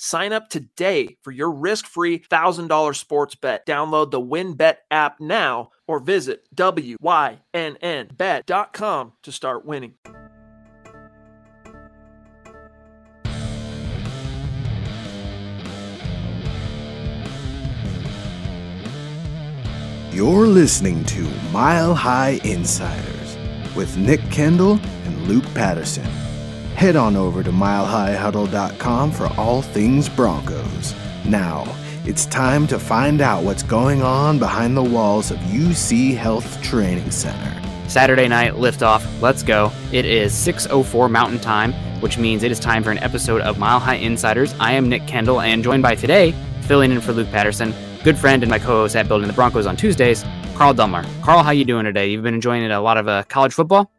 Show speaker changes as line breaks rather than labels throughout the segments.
Sign up today for your risk-free $1,000 sports bet. Download the WynnBET app now or visit wynnbet.com to start winning.
You're listening to Mile High Insiders with Nick Kendell and Luke Patterson. Head on over to milehighhuddle.com for all things Broncos. Now, it's time to find out what's going on behind the walls of UC Health Training Center.
Saturday night liftoff. Let's go. It is 6:04 Mountain Time, which means it is time for an episode of Mile High Insiders. I am Nick Kendell and joined by today, filling in for Luke Patterson, good friend and my co-host at Building the Broncos on Tuesdays, Carl Dumler. Carl, how you doing today? You've been enjoying a lot of uh, college football?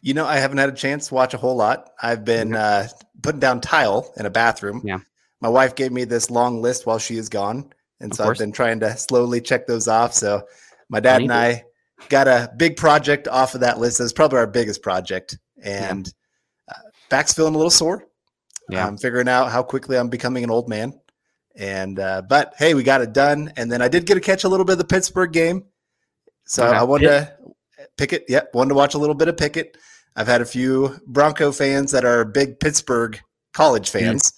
You know, I haven't had a chance to watch a whole lot. I've been uh, putting down tile in a bathroom.
Yeah.
My wife gave me this long list while she is gone. And
Of
so
course.
I've been trying to slowly check those off. So my dad and I got a big project off of that list. It's probably our biggest project. And uh, back's feeling a little sore.
Yeah.
I'm figuring out how quickly I'm becoming an old man. And, uh, but hey, we got it done. And then I did get to catch a little bit of the Pittsburgh game. So. I wanted to pick it. Yep. Wanted to watch a little bit of Pickett. I've had a few Bronco fans that are big Pittsburgh college fans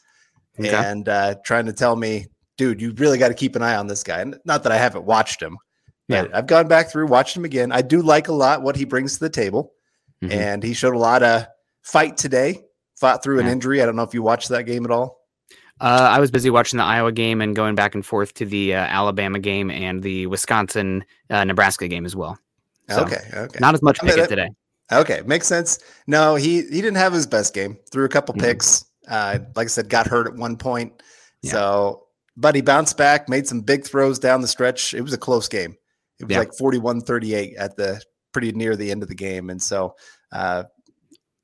Okay.
and uh, trying to tell me, dude, you really got to keep an eye on this guy. And not that I haven't watched him, but I've gone back through, watched him again. I do like a lot what he brings to the table,
Mhm.
and he showed a lot of fight today. Fought through an
Yeah.
injury. I don't know if you watched that game at all.
Uh, I was busy watching the Iowa game and going back and forth to the uh, Alabama game and the Wisconsin uh, Nebraska game as well. So,
okay, okay,
Not as much
I mean,
Pickett today.
okay, makes sense. No, he he didn't have his best game. Threw a couple
Mhm.
picks. Uh, like I said, got hurt at one point.
Yeah.
So, but he bounced back, made some big throws down the stretch. It was a close game. It was
Yeah.
like 41-38 at the pretty near the end of the game. And so, uh,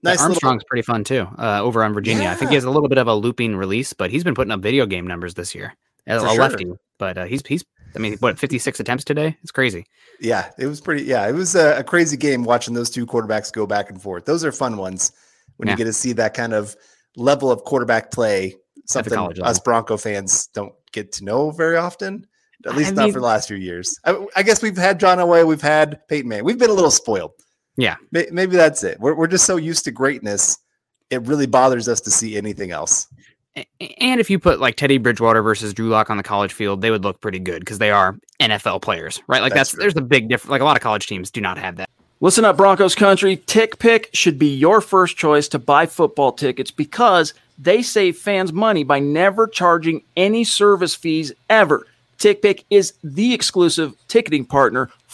Yeah,
nice little
Armstrong's pretty fun too. Uh, over on Virginia, I think he has a little bit of a looping release, but he's been putting up video game numbers this year. A,
For
a
sure.
lefty, but uh, he's he's. I mean, what fifty six attempts today? It's crazy.
Yeah, it was pretty. Yeah, it was a, a crazy game watching those two quarterbacks go back and forth. Those are fun ones when
Yeah.
you get to see that kind of level of quarterback play. Something us
level.
Bronco fans don't get to know very often. At least
I
not
mean-
for the last few years. I, I guess we've had John Elway, we've had Peyton Manning. We've been a little spoiled.
Yeah.
Maybe that's it. We're, we're just so used to greatness, it really bothers us to see anything else.
And if you put like Teddy Bridgewater versus Drew Lock on the college field, they would look pretty good because they are NFL players, right? Like
That's
that's, there's a big difference. Like a lot of college teams do not have that.
Listen up, Broncos country. TickPick should be your first choice to buy football tickets because they save fans money by never charging any service fees ever. TickPick is the exclusive ticketing partner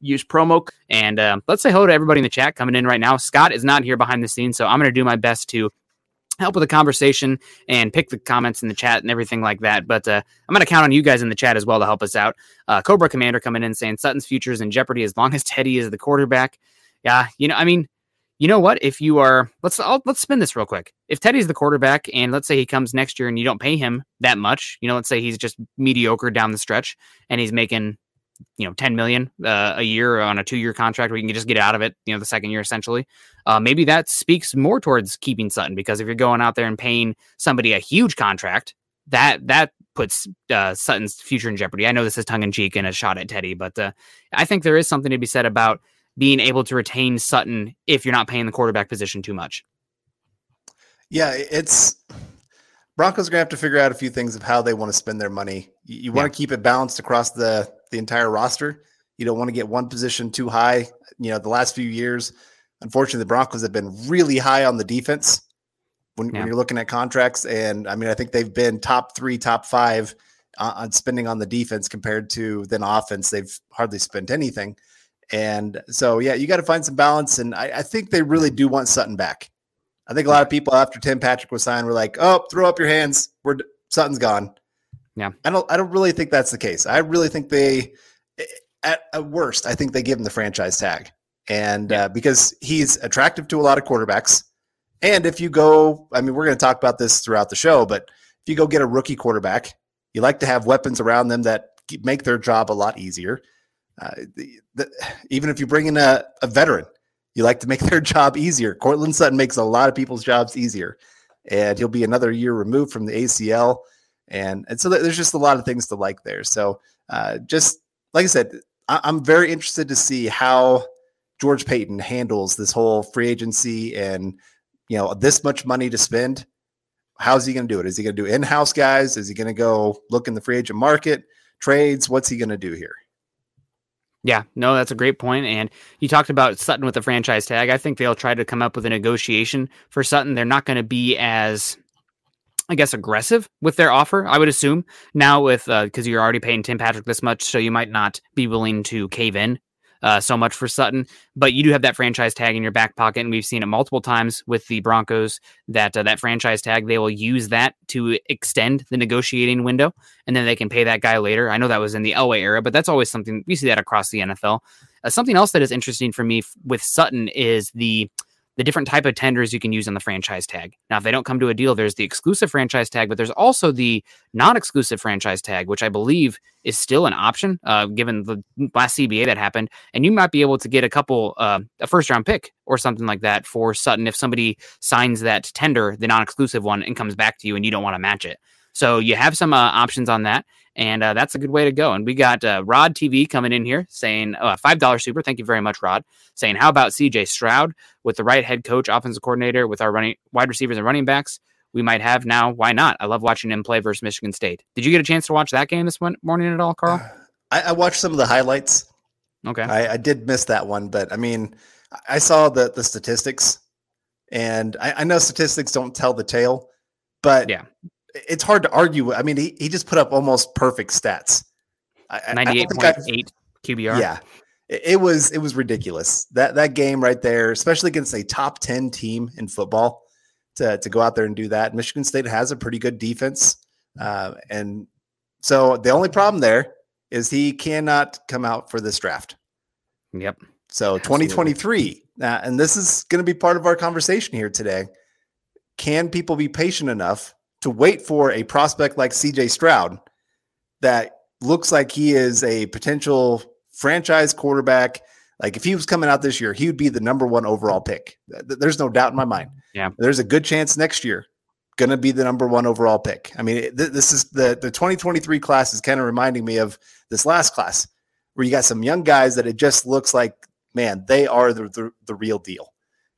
Use promo.
And um, let's say hello to everybody in the chat coming in right now. Scott is not here behind the scenes, so I'm going to do my best to help with the conversation and pick the comments in the chat and everything like that. But uh, I'm going to count on you guys in the chat as well to help us out. Uh, Cobra Commander coming in saying Sutton's future is in jeopardy as long as Teddy is the quarterback. Yeah, you know, I mean, you know what? If you are, let's I'll, let's spin this real quick. If Teddy's the quarterback, and let's say he comes next year and you don't pay him that much, you know, let's say he's just mediocre down the stretch and he's making you know 10 million uh, a year on a two year contract where you can just get out of it you know the second year essentially. Uh, maybe that speaks more towards keeping sutton because if you're going out there and paying somebody a huge contract that that puts uh, sutton's future in jeopardy. I know this is tongue-in-cheek and a shot at teddy but uh, i think there is something to be said about being able to retain sutton if you're not paying the quarterback position too much.
Yeah it's broncos are going to have to figure out a few things of how they want to spend their money. You, you want to keep it balanced across the the entire roster. You don't want to get one position too high. You know, the last few years, unfortunately, the Broncos have been really high on the defense when, yeah. when you're looking at contracts. And I mean, I think they've been top three, top five uh, on spending on the defense compared to then offense. They've hardly spent anything. And so, yeah, you got to find some balance. And I, I, think they really do want Sutton back. I think a lot of people after Tim Patrick was signed were like, "Oh, throw up your hands. We're Sutton's gone."
Yeah.
I don't I don't really think that's the case. I really think they at, at worst, I think they give him the franchise tag. And uh, because he's attractive to a lot of quarterbacks. And if you go, I mean, we're going to talk about this throughout the show, but if you go get a rookie quarterback, you like to have weapons around them that make their job a lot easier. Uh, the, the, even if you bring in a, a veteran, you like to make their job easier. Courtland Sutton makes a lot of people's jobs easier, and he'll be another year removed from the ACL and and so there's just a lot of things to like there. So uh, just like I said, I, I'm very interested to see how George Paton handles this whole free agency and you know this much money to spend. How's he going to do it? Is he going to do in-house guys? Is he going to go look in the free agent market, trades? What's he going to do here?
Yeah, no, that's a great point. And you talked about Sutton with the franchise tag. I think they'll try to come up with a negotiation for Sutton. They're not going to be as I guess, aggressive with their offer. I would assume now with because uh, you're already paying Tim Patrick this much, so you might not be willing to cave in uh, so much for Sutton. But you do have that franchise tag in your back pocket, and we've seen it multiple times with the Broncos that uh, that franchise tag they will use that to extend the negotiating window, and then they can pay that guy later. I know that was in the Elway era, but that's always something we see that across the NFL. Uh, something else that is interesting for me f- with Sutton is the the different type of tenders you can use on the franchise tag. Now, if they don't come to a deal, there's the exclusive franchise tag, but there's also the non-exclusive franchise tag, which I believe is still an option, uh, given the last CBA that happened. And you might be able to get a couple, uh, a first-round pick or something like that for Sutton if somebody signs that tender, the non-exclusive one, and comes back to you and you don't want to match it. So you have some uh, options on that and uh, that's a good way to go. And we got uh, Rod TV coming in here saying uh, five dollar super. Thank you very much, Rod. Saying how about CJ Stroud with the right head coach, offensive coordinator, with our running wide receivers and running backs. We might have now. Why not? I love watching him play versus Michigan State. Did you get a chance to watch that game this morning at all, Carl?
I, I watched some of the highlights.
Okay,
I, I, did miss that one, but I mean, I saw the the statistics, and I, I know statistics don't tell the tale, but
yeah,
it's hard to argue. I mean, he, he just put up almost perfect stats.
Ninety eight point eight QBR.
Yeah, it, it, was it was ridiculous that that game right there, especially against a top ten team in football, to to go out there and do that. Michigan State has a pretty good defense, uh, and so the only problem there is he cannot come out for this draft.
Yep.
So 2023, uh, and this is going to be part of our conversation here today. Can people be patient enough to wait for a prospect like CJ Stroud that looks like he is a potential franchise quarterback. Like if he was coming out this year, he would be the number one overall pick. There's no doubt in my mind.
Yeah.
There's a good chance next year going to be the number one overall pick. I mean, this is the the 2023 class is kind of reminding me of this last class where you got some young guys that it just looks like, man, they are the the, the real deal.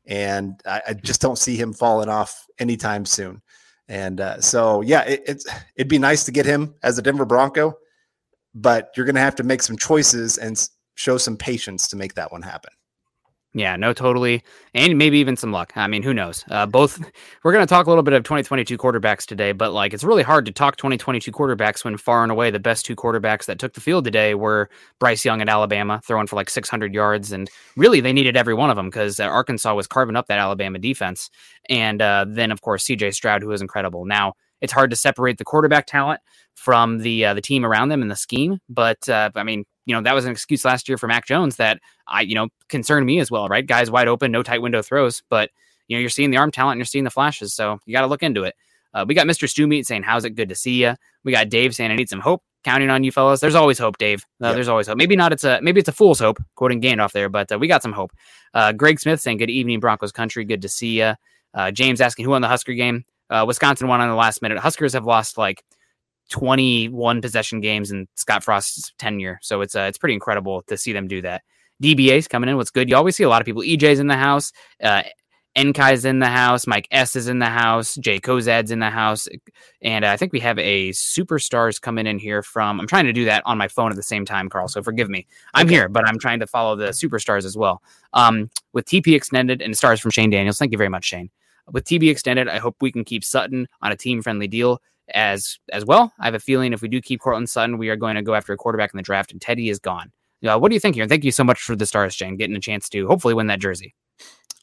And I, I just don't see him falling off anytime soon. And uh, so, yeah, it, it's it'd be nice to get him as a Denver Bronco, but you're going to have to make some choices and show some patience to make that one happen.
Yeah, no, totally. And maybe even some luck. I mean, who knows? Uh, both, we're going to talk a little bit of 2022 quarterbacks today, but like it's really hard to talk 2022 quarterbacks when far and away the best two quarterbacks that took the field today were Bryce Young at Alabama, throwing for like 600 yards. And really, they needed every one of them because uh, Arkansas was carving up that Alabama defense. And uh, then, of course, CJ Stroud, who was incredible. Now, it's hard to separate the quarterback talent from the uh, the team around them and the scheme. But uh, I mean, you know, that was an excuse last year for Mac Jones that I, you know, concerned me as well, right? Guys wide open, no tight window throws, but you know, you're seeing the arm talent and you're seeing the flashes. So you got to look into it. Uh, we got Mr. Stu Meat saying, How's it good to see you? We got Dave saying, I need some hope. counting on you fellas. There's always hope, Dave. Uh, yep. There's always hope. Maybe not. It's a maybe it's a fool's hope. Quoting Gandalf there, but uh, we got some hope. Uh, Greg Smith saying, "Good evening, Broncos country. Good to see you." Uh, James asking, "Who won the Husker game?" Uh, Wisconsin won on the last minute. Huskers have lost like 21 possession games in Scott Frost's tenure, so it's uh, it's pretty incredible to see them do that. DBA's coming in. What's good? You always see a lot of people. EJ's in the house. Uh, Enkai's in the house. Mike S is in the house. Jay Kozad's in the house. And uh, I think we have a superstars coming in here from. I'm trying to do that on my phone at the same time, Carl. So forgive me. I'm okay. here, but I'm trying to follow the superstars as well. Um, with TP extended and stars from Shane Daniels. Thank you very much, Shane. With TB extended, I hope we can keep Sutton on a team friendly deal as as well. I have a feeling if we do keep Courtland Sutton, we are going to go after a quarterback in the draft, and Teddy is gone. Uh, what do you think here? And thank you so much for the stars, Shane, getting a chance to hopefully win that jersey.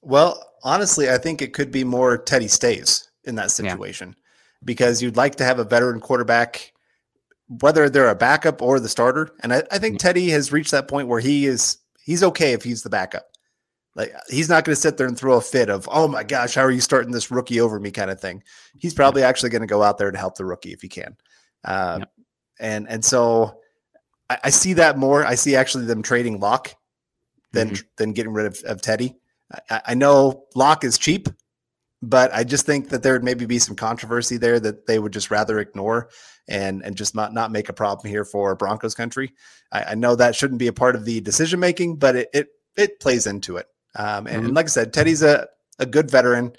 Well, honestly, I think it could be more Teddy stays in that situation yeah. because you'd like to have a veteran quarterback, whether they're a backup or the starter. And I, I think mm-hmm. Teddy has reached that point where he is he's okay if he's the backup. Like he's not going to sit there and throw a fit of, oh my gosh, how are you starting this rookie over me kind of thing. He's probably actually going to go out there to help the rookie if he can. Uh, yeah. And and so I, I, see that more. I see actually them trading Lock than mm-hmm. than getting rid of, of Teddy. I, I know Lock is cheap, but I just think that there would maybe be some controversy there that they would just rather ignore and and just not not make a problem here for Broncos country. I, I know that shouldn't be a part of the decision making, but it, it it plays into it. Um, and, mm-hmm. and, like I said, Teddy's a a good veteran.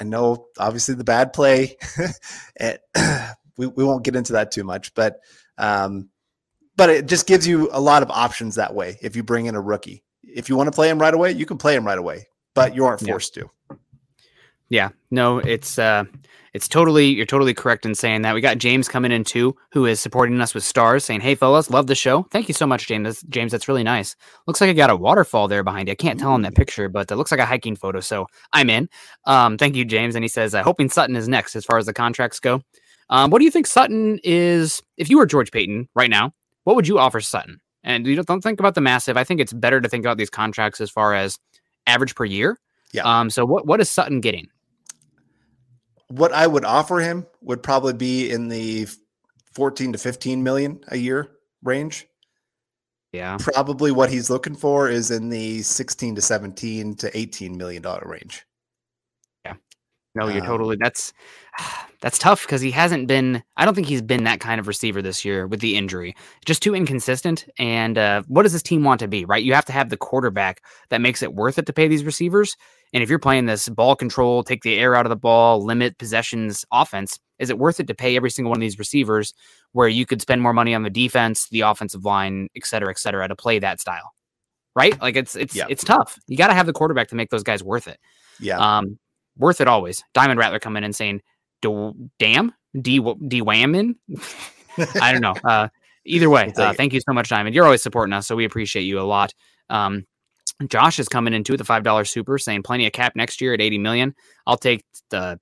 I know obviously the bad play. it, we we won't get into that too much, but um, but it just gives you a lot of options that way if you bring in a rookie if you want to play him right away, you can play him right away, but you aren't forced yeah. to.
Yeah, no, it's uh, it's totally you're totally correct in saying that. We got James coming in too, who is supporting us with stars, saying, "Hey fellas, love the show. Thank you so much, James. That's, James, that's really nice. Looks like I got a waterfall there behind you. I can't tell in that picture, but it looks like a hiking photo. So I'm in. Um, thank you, James. And he says, uh, hoping Sutton is next as far as the contracts go. Um, what do you think Sutton is? If you were George Paton right now, what would you offer Sutton? And you don't think about the massive. I think it's better to think about these contracts as far as average per year. Yeah. Um. So what what is Sutton getting?
What I would offer him would probably be in the 14 to 15 million a year range.
Yeah.
Probably what he's looking for is in the 16 to 17 to 18 million dollar range.
No, you're um, totally that's that's tough because he hasn't been. I don't think he's been that kind of receiver this year with the injury. Just too inconsistent. And uh, what does this team want to be? Right, you have to have the quarterback that makes it worth it to pay these receivers. And if you're playing this ball control, take the air out of the ball, limit possessions offense, is it worth it to pay every single one of these receivers where you could spend more money on the defense, the offensive line, et cetera, et cetera, to play that style? Right? Like it's it's yeah. it's tough. You got to have the quarterback to make those guys worth it.
Yeah.
Um, worth it always. Diamond Rattler coming in and saying damn D D Whammin. I don't know. Uh, either way, uh, thank you so much, Diamond. You're always supporting us, so we appreciate you a lot. Um, Josh is coming into the five dollar super, saying plenty of cap next year at eighty million. I'll take the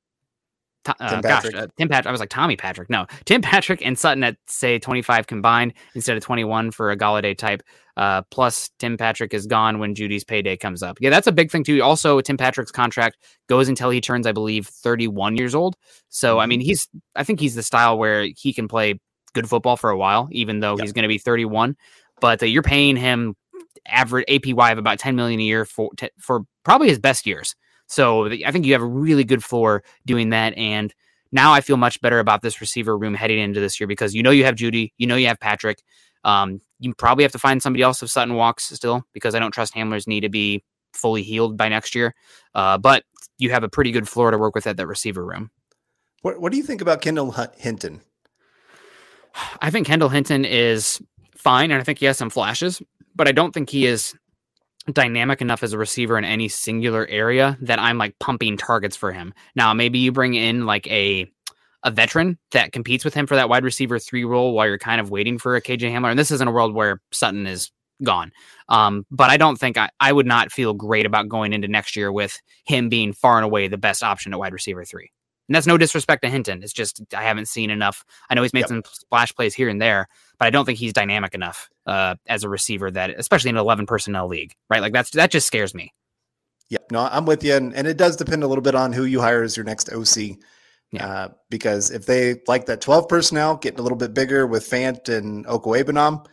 uh, Tim gosh, uh, Tim Patrick. I was like Tommy Patrick. No, Tim Patrick and Sutton at say 25 combined instead of 21 for a Golladay type. Uh, plus, Tim Patrick is gone when Jeudy's payday comes up. Yeah, that's a big thing too. Also, Tim Patrick's contract goes until he turns, I believe, 31 years old. So, I mean, mm-hmm. he's I think he's the style where he can play good football for a while, even though yep. he's going to be 31. But uh, you're paying him average APY of about 10 million a year for t- for probably his best years. So I think you have a really good floor doing that. And now I feel much better about this receiver room heading into this year because you know you have Jeudy, you know you have Patrick. Um, you probably have to find somebody else if Sutton walks still because I don't trust Hamler's knee to be fully healed by next year. Uh, but you have a pretty good floor to work with at that receiver room.
What What do you think about Kendall Hinton?
I think Kendall Hinton is fine, and I think he has some flashes, but I don't think he is dynamic enough as a receiver in any singular area that I'm like pumping targets for him. Now, maybe you bring in like a a veteran that competes with him for that wide receiver three role while you're kind of waiting for a KJ Hamler. And this isn't a world where Sutton is gone. Um, but I don't think I, I would not feel great about going into next year with him being far and away the best option at wide receiver three. And that's no disrespect to Hinton. It's just I haven't seen enough. I know he's made yep. some splash plays here and there, but I don't think he's dynamic enough uh, as a receiver that, especially in an 11 personnel league, right? Like that's that just scares me.
Yeah, no, I'm with you, and, and it does depend a little bit on who you hire as your next OC.
Yeah.
Uh, because if they like that 12 personnel, getting a little bit bigger with Fant and Okwuegbunam,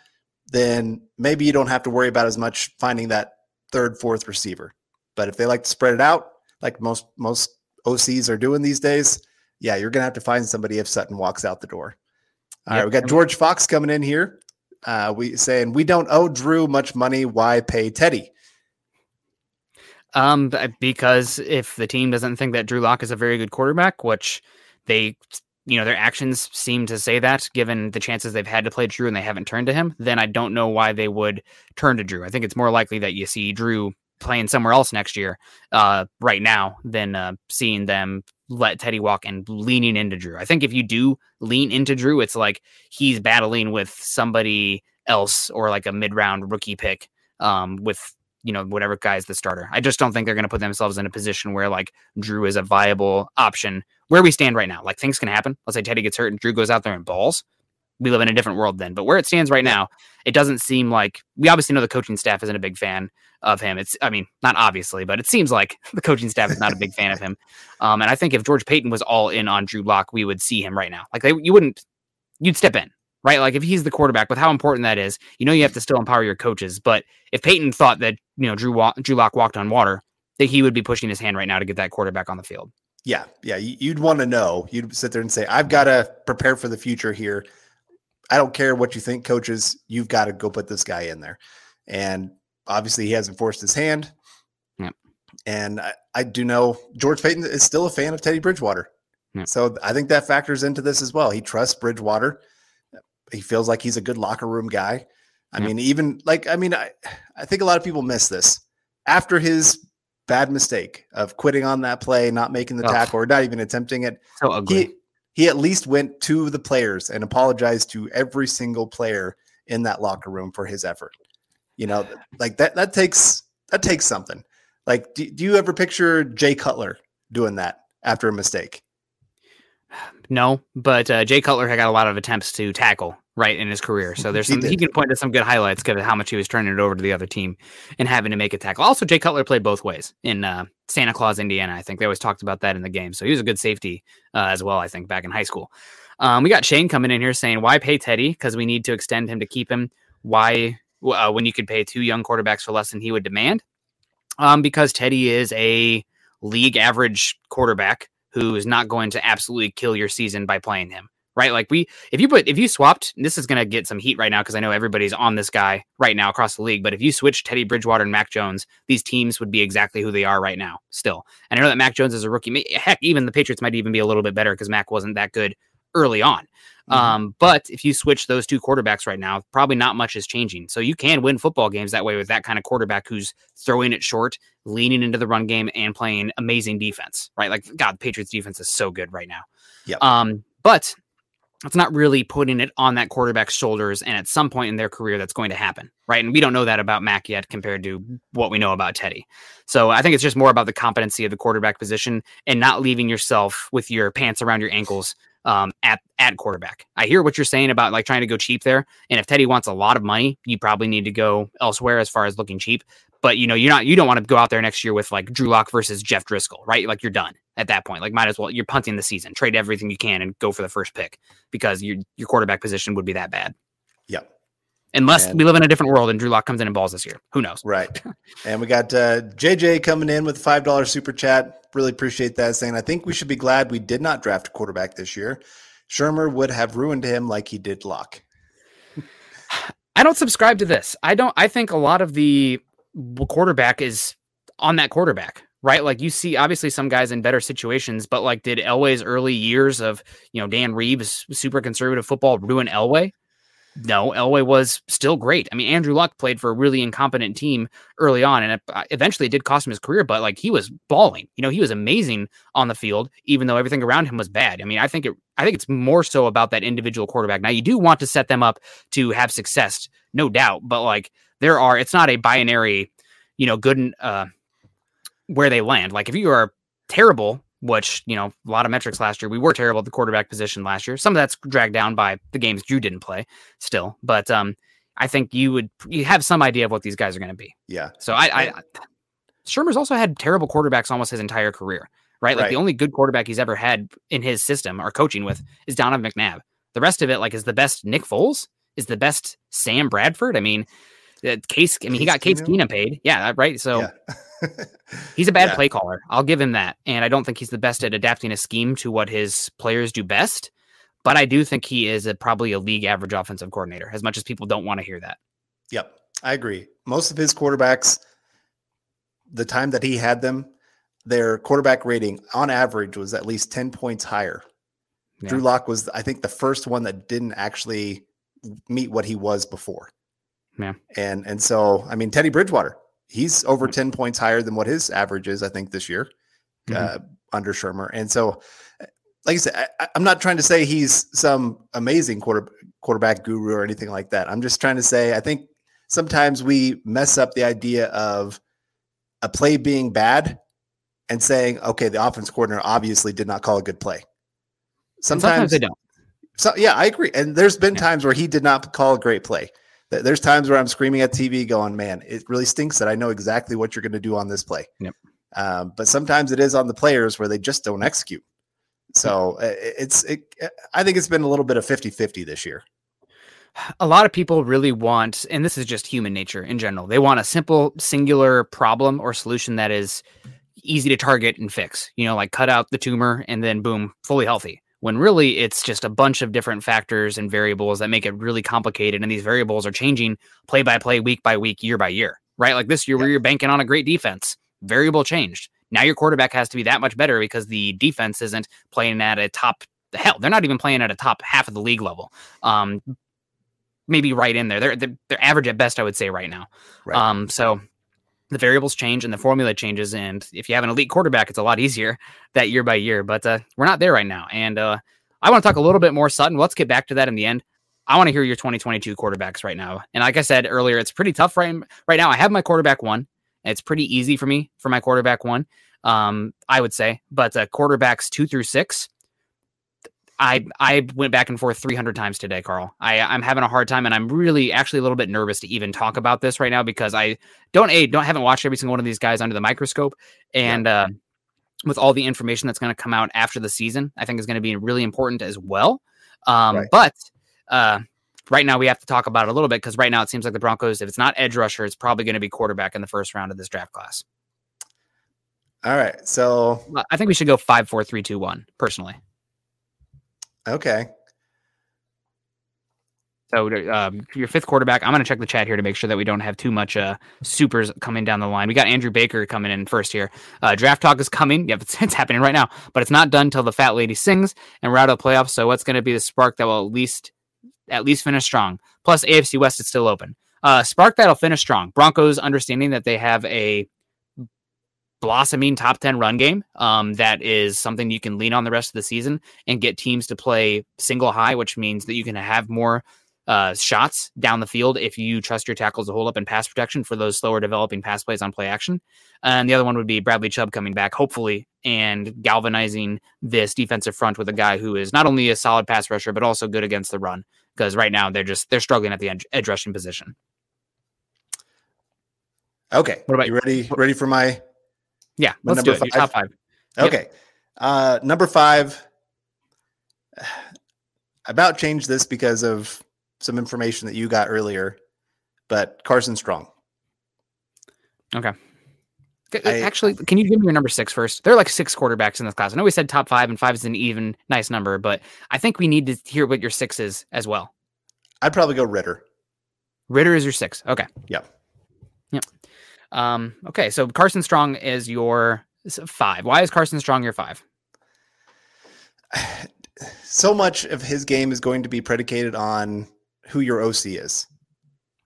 then maybe you don't have to worry about as much finding that third, fourth receiver. But if they like to spread it out, like most most OCs are doing these days, yeah, you're gonna have to find somebody if Sutton walks out the door. All
Yep.
right, we got George Fox coming in here. Uh, we saying we don't owe Drew much money. Why pay Teddy?
Um, because if the team doesn't think that Drew Lock is a very good quarterback, which they, you know, their actions seem to say that, given the chances they've had to play Drew and they haven't turned to him, then I don't know why they would turn to Drew. I think it's more likely that you see Drew playing somewhere else next year, uh, right now, than uh, seeing them let Teddy walk and leaning into Drew. I think if you do lean into Drew, it's like he's battling with somebody else or like a mid round rookie pick, um, with you know, whatever guy's the starter. I just don't think they're going to put themselves in a position where like Drew is a viable option where we stand right now. Like things can happen. Let's say Teddy gets hurt and Drew goes out there and balls. We live in a different world then. But where it stands right now, it doesn't seem like we obviously know the coaching staff isn't a big fan of him. It's, I mean, not obviously, but it seems like the coaching staff is not a big fan of him. Um, and I think if George Paton was all in on Drew Lock, we would see him right now. Like they, you wouldn't, you'd step in, right? Like if he's the quarterback, with how important that is, you know, you have to still empower your coaches. But if Paton thought that you know Drew Wa- Drew Lock walked on water, that he would be pushing his hand right now to get that quarterback on the field.
Yeah, yeah, you- you'd want to know. You'd sit there and say, "I've got to prepare for the future here. I don't care what you think, coaches. You've got to go put this guy in there." And obviously, he hasn't forced his hand.
Yep.
And I, I do know George Paton is still a fan of Teddy Bridgewater.
Yep.
So I think that factors into this as well. He trusts Bridgewater. He feels like he's a good locker room guy. I
Yep.
mean, even like I mean, I I think a lot of people miss this after his bad mistake of quitting on that play, not making the
Ugh.
tackle, or not even attempting it.
So ugly.
He he at least went to the players and apologized to every single player in that locker room for his effort. You know, like that that takes that takes something. Like, do, do you ever picture Jay Cutler doing that after a mistake?
No, but uh, Jay Cutler had got a lot of attempts to tackle right in his career. So there's
He
some he,
did.
can point to some good highlights because of how much he was turning it over to the other team and having to make a tackle. Also, Jay Cutler played both ways in uh, Santa Claus, Indiana. I think they always talked about that in the game. So he was a good safety uh, as well. I think back in high school. Um, we got Shane coming in here saying, "Why pay Teddy? Because we need to extend him to keep him. Why uh, when you could pay two young quarterbacks for less than he would demand? Um, because Teddy is a league average quarterback who is not going to absolutely kill your season by playing him. Right? Like we, if you put, if you swapped, this is going to get some heat right now because I know everybody's on this guy right now across the league. But if you switch Teddy Bridgewater and Mac Jones, these teams would be exactly who they are right now. Still, and I know that Mac Jones is a rookie. Heck, even the Patriots might even be a little bit better because Mac wasn't that good early on. Um, but if you switch those two quarterbacks right now, probably not much is changing. So you can win football games that way with that kind of quarterback who's throwing it short, leaning into the run game, and playing amazing defense. Right? Like God, Patriots defense is so good right now.
Yep.
Um, but it's not really putting it on that quarterback's shoulders. And at some point in their career, that's going to happen. Right. And we don't know that about Mac yet compared to what we know about Teddy. So I think it's just more about the competency of the quarterback position and not leaving yourself with your pants around your ankles um, at at quarterback. I hear what you're saying about like trying to go cheap there. And if Teddy wants a lot of money, you probably need to go elsewhere as far as looking cheap. But you know, you're not you don't want to go out there next year with like Drew Lock versus Jeff Driskel, right? Like you're done at that point. Like might as well you're punting the season, trade everything you can and go for the first pick because your your quarterback position would be that bad.
Yep.
Unless
And-
we live in a different world and Drew Lock comes in and balls this year. Who knows?
Right. And we got uh, JJ coming in with a $5 super chat. Really appreciate that. Saying, I think we should be glad we did not draft a quarterback this year. Shurmur would have ruined him like he did Lock.
I don't subscribe to this. I don't. I think a lot of the quarterback is on that quarterback, right? Like you see, obviously some guys in better situations, but like, did Elway's early years of you know Dan Reeves super conservative football ruin Elway? No, Elway was still great. I mean, Andrew Luck played for a really incompetent team early on, and it, uh, eventually it did cost him his career. But like he was balling, you know, he was amazing on the field, even though everything around him was bad. I mean, I think it, I think it's more so about that individual quarterback. Now, you do want to set them up to have success, no doubt, but like there are, it's not a binary, you know, good and uh, where they land. Like if you are terrible, which you know a lot of metrics last year, we were terrible at the quarterback position last year. Some of that's dragged down by the games Drew didn't play, still, but um, I think you would you have some idea of what these guys are going to be.
Yeah.
So I, I, Shurmur's also had terrible quarterbacks almost his entire career, right? Like
Right.
the only good quarterback he's ever had in his system or coaching with is Donovan McNabb. The rest of it, like, is the best Nick Foles, is the best Sam Bradford. I mean, uh, Case. I mean, he got Case
Keenum?
Keenum paid. Yeah, right. So
yeah.
he's a bad
Yeah.
play caller. I'll give him that, and I don't think he's the best at adapting a scheme to what his players do best. But I do think he is a, probably a league average offensive coordinator, as much as people don't want to hear that.
Yep, I agree. Most of his quarterbacks, the time that he had them, their quarterback rating on average was at least 10 points higher.
Yeah.
Drew Lock was, I think, the first one that didn't actually meet what he was before.
Yeah.
And and so, I mean, Teddy Bridgewater, he's over 10 points higher than what his average is, I think, this year
Mhm.
uh, under Shurmur. And so, like I said, I, I'm not trying to say he's some amazing quarter, quarterback guru or anything like that. I'm just trying to say I think sometimes we mess up the idea of a play being bad and saying, okay, the offense coordinator obviously did not call a good play.
Sometimes
Sometimes,
they don't.
so yeah, I agree. And there's been
Yeah.
times where he did not call a great play. Th- There's times where I'm screaming at TV, going, "Man, it really stinks that I know exactly what you're going to do on this play."
Yep.
Um, but sometimes it is on the players where they just don't execute. So uh, it's, it, I think it's been a little bit of 50-50 this year.
a lot of people really want, and this is just human nature in general, they want a simple, singular problem or solution that is easy to target and fix. You know, like cut out the tumor and then boom, fully healthy. When really it's just a bunch of different factors and variables that make it really complicated. And these variables are changing play by play, week by week, year by year, right? Like this year, where you're banking on a great defense, variable changed. Now your quarterback has to be that much better because the defense isn't playing at a top hell. They're not even playing at a top half of the league level. Um, maybe right in there. They're, they're they're average at best, I would say, right now.
Right.
Um, so the variables change and the formula changes, and if you have an elite quarterback, it's a lot easier that year by year. But uh, we're not there right now, and uh, I want to talk a little bit more Sutton. Let's get back to that in the end. I want to hear your 2022 quarterbacks right now, and like I said earlier, it's pretty tough right right now. I have my quarterback one. It's pretty easy for me for my quarterback one. Um, I would say, but uh, quarterbacks two through six. I I went back and forth 300 times today, Carl. I I'm having a hard time, and I'm really actually a little bit nervous to even talk about this right now because I don't a don't haven't watched every single one of these guys under the microscope, and uh, with all the information that's going to come out after the season, I think is going to be really important as well. Um,
Right.
But uh, right now we have to talk about it a little bit because right now it seems like the Broncos, if it's not edge rusher, it's probably going to be quarterback in the first round of this draft class.
All right. So,
I think we should go five, four, three, two, one. Personally.
Okay.
So um, your fifth quarterback, I'm going to check the chat here to make sure that we don't have too much uh, supers coming down the line. We got Andrew Baker coming in first here. Uh, draft talk is coming. Yep, it's, it's happening right now, but it's not done till the fat lady sings and we're out of the playoffs. So what's going to be the spark that will at least at least finish strong? Plus AFC West is still open. Uh, spark that'll finish strong. Broncos understanding that they have a blossoming top 10 run game um, that is something you can lean on the rest of the season and get teams to play single high which means that you can have more uh, shots down the field if you trust your tackles to hold up in pass protection for those slower developing pass plays on play action. And the other one would be Bradley Chubb coming back, hopefully, and galvanizing this defensive front with a guy who is not only a solid pass rusher, but also good against the run. Because right now they're just they're struggling at the edge, edge rushing position.
Okay.
What about-
you ready? Ready for my
Yeah,
My
let's do it.
number
Your top five. Yep.
Okay. Uh, number five. About changed this because of some information that you got earlier, but Carson Strong.
Okay.
I-
Actually, can you give me your number six first? There are like six quarterbacks in this class. I know we said top five, and five is an even nice number, but I think we need to hear what your six is as well.
I'd probably go Ritter.
Ritter is your six. Okay.
Yep.
Yep. Um, okay. So Carson Strong is your five. Why is Carson Strong your five?
So much of his game is going to be predicated on who your OC is,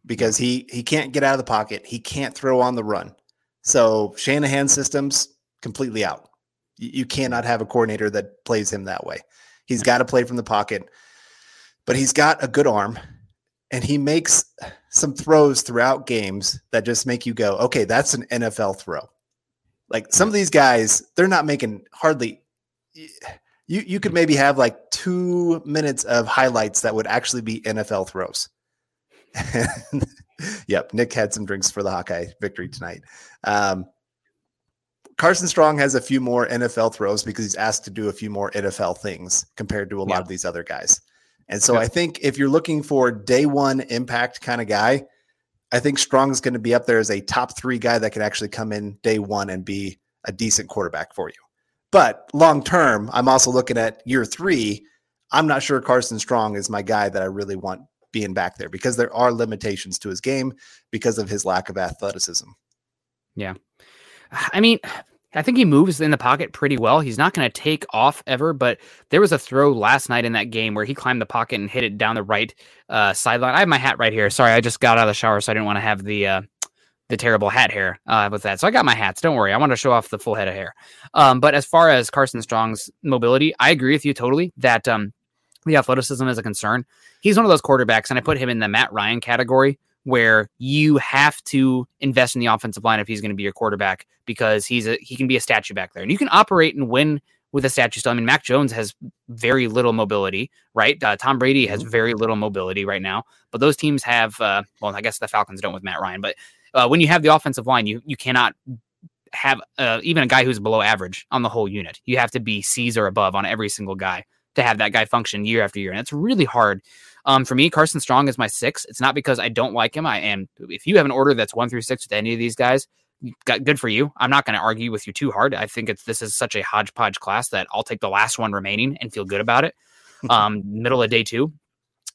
because he he can't get out of the pocket. He can't throw on the run. So Shanahan systems completely out. You, you cannot have a coordinator that plays him that way. He's got to play from the pocket, but he's got a good arm, and he makes some throws throughout games that just make you go, okay, that's an NFL throw. Like some of these guys, they're not making hardly. You you could maybe have like two minutes of highlights that would actually be NFL throws. yep, Nick had some drinks for the Hawkeye victory tonight. Um, Carson Strong has a few more NFL throws because he's asked to do a few more NFL things compared to a lot of these other guys. And so I think if you're looking for day one impact kind of guy, I think Strong is going to be up there as a top three guy that could actually come in day one and be a decent quarterback for you. But long term, I'm also looking at year three. I'm not sure Carson Strong is my guy that I really want being back there because there are limitations to his game because of his lack of athleticism. Yeah.
I mean, I think he moves in the pocket pretty well. He's not going to take off ever, but there was a throw last night in that game where he climbed the pocket and hit it down the right uh, sideline. I have my hat right here. Sorry, I just got out of the shower, so I didn't want to have the uh, the terrible hat hair uh, with that. So I got my hats. Don't worry, I want to show off the full head of hair. Um, but as far as Carson Strong's mobility, I agree with you totally that um, the athleticism is a concern. He's one of those quarterbacks, and I put him in the Matt Ryan category where you have to invest in the offensive line if he's going to be your quarterback because he's a he can be a statue back there and you can operate and win with a statue still. I mean, Mac Jones has very little mobility, right? Uh, Tom Brady has very little mobility right now, but those teams have. Uh, well, I guess the Falcons don't with Matt Ryan, but uh, when you have the offensive line, you you cannot have uh, even a guy who's below average on the whole unit. You have to be C's or above on every single guy to have that guy function year after year, and it's really hard. Um, for me, Carson Strong is my six. It's not because I don't like him. I am. If you have an order that's one through six with any of these guys, got good for you. I'm not going to argue with you too hard. I think it's this is such a hodgepodge class that I'll take the last one remaining and feel good about it. Um, middle of day two.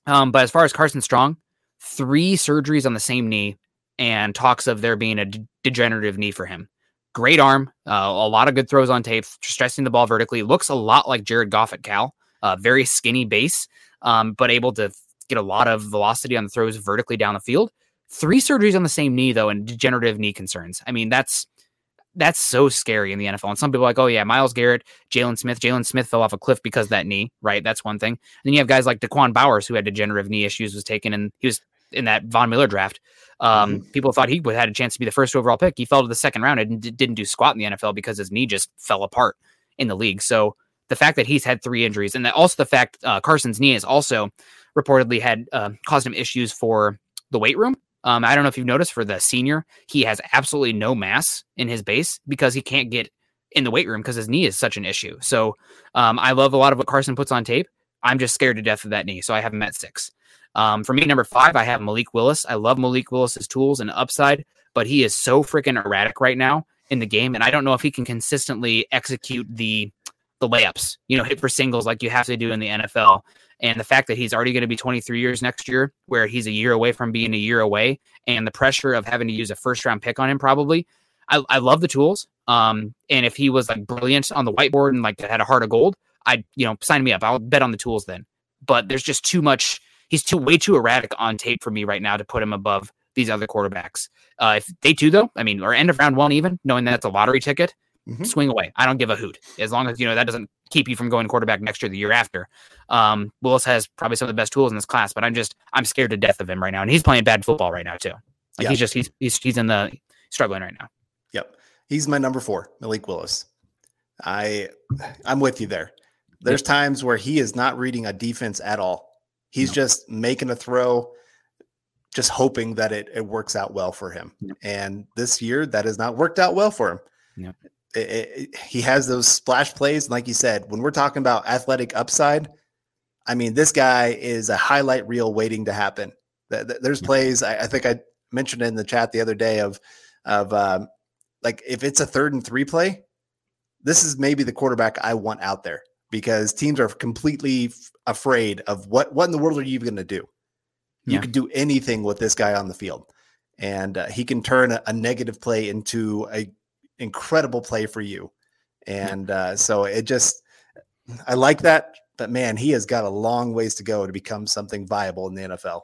Um, but as far as Carson Strong, three surgeries on the same knee and talks of there being a d- degenerative knee for him. Great arm, uh, a lot of good throws on tape, stressing the ball vertically. Looks a lot like Jared Goff at Cal. Uh, very skinny base, um, but able to get a lot of velocity on the throws vertically down the field. Three surgeries on the same knee though, and degenerative knee concerns. I mean, that's that's so scary in the NFL. And some people are like, oh yeah, Myles Garrett, Jaylon Smith. Jaylon Smith fell off a cliff because of that knee, right? That's one thing. And then you have guys like Da'Quan Bowers who had degenerative knee issues, was taken and he was in that Von Miller draft. Um, People thought he would had a chance to be the first overall pick. He fell to the second round and d- didn't do squat in the NFL because his knee just fell apart in the league. So the fact that he's had three injuries, and that also the fact uh, Carson's knee has also reportedly had uh, caused him issues for the weight room. Um, I don't know if you've noticed for the senior, he has absolutely no mass in his base because he can't get in the weight room because his knee is such an issue. So um, I love a lot of what Carson puts on tape. I'm just scared to death of that knee, so I have him at six. Um, for me, number five, I have Malik Willis. I love Malik Willis's tools and upside, but he is so freaking erratic right now in the game, and I don't know if he can consistently execute the the layups, you know, hit for singles like you have to do in the NFL. And the fact that he's already going to be 23 years next year, where he's a year away from being a year away, and the pressure of having to use a first round pick on him, probably. I, I love the tools. Um, and if he was like brilliant on the whiteboard and like had a heart of gold, I'd you know sign me up. I'll bet on the tools then. But there's just too much. He's too way too erratic on tape for me right now to put him above these other quarterbacks. Uh, if day two though, I mean, or end of round one even, knowing that it's a lottery ticket,
Mhm.
swing away. I don't give a hoot as long as you know that doesn't keep you from going quarterback next year, the year after. Um, Willis has probably some of the best tools in this class, but I'm just I'm scared to death of him right now, and he's playing bad football right now too. Like
Yeah.
he's just he's he's he's in the struggling right now.
Yep. He's my number four, Malik Willis. I I'm with you there. There's times where he is not reading a defense at all. He's
No.
just making a throw, just hoping that it, it works out well for him.
Yep.
And this year that has not worked out well for him.
Yep.
It- it- he has those splash plays. Like you said, when we're talking about athletic upside, I mean, this guy is a highlight reel waiting to happen. Th- th- There's plays I, I think I mentioned in the chat the other day of of um, like if it's a third and three play, this is maybe the quarterback I want out there because teams are completely f- afraid of what what in the world are you going to do? You
Yeah.
could do anything with this guy on the field, and uh, he can turn a, a negative play into a incredible play for you. And uh, so it just, I like that. But man, he has got a long ways to go to become something viable in the NFL.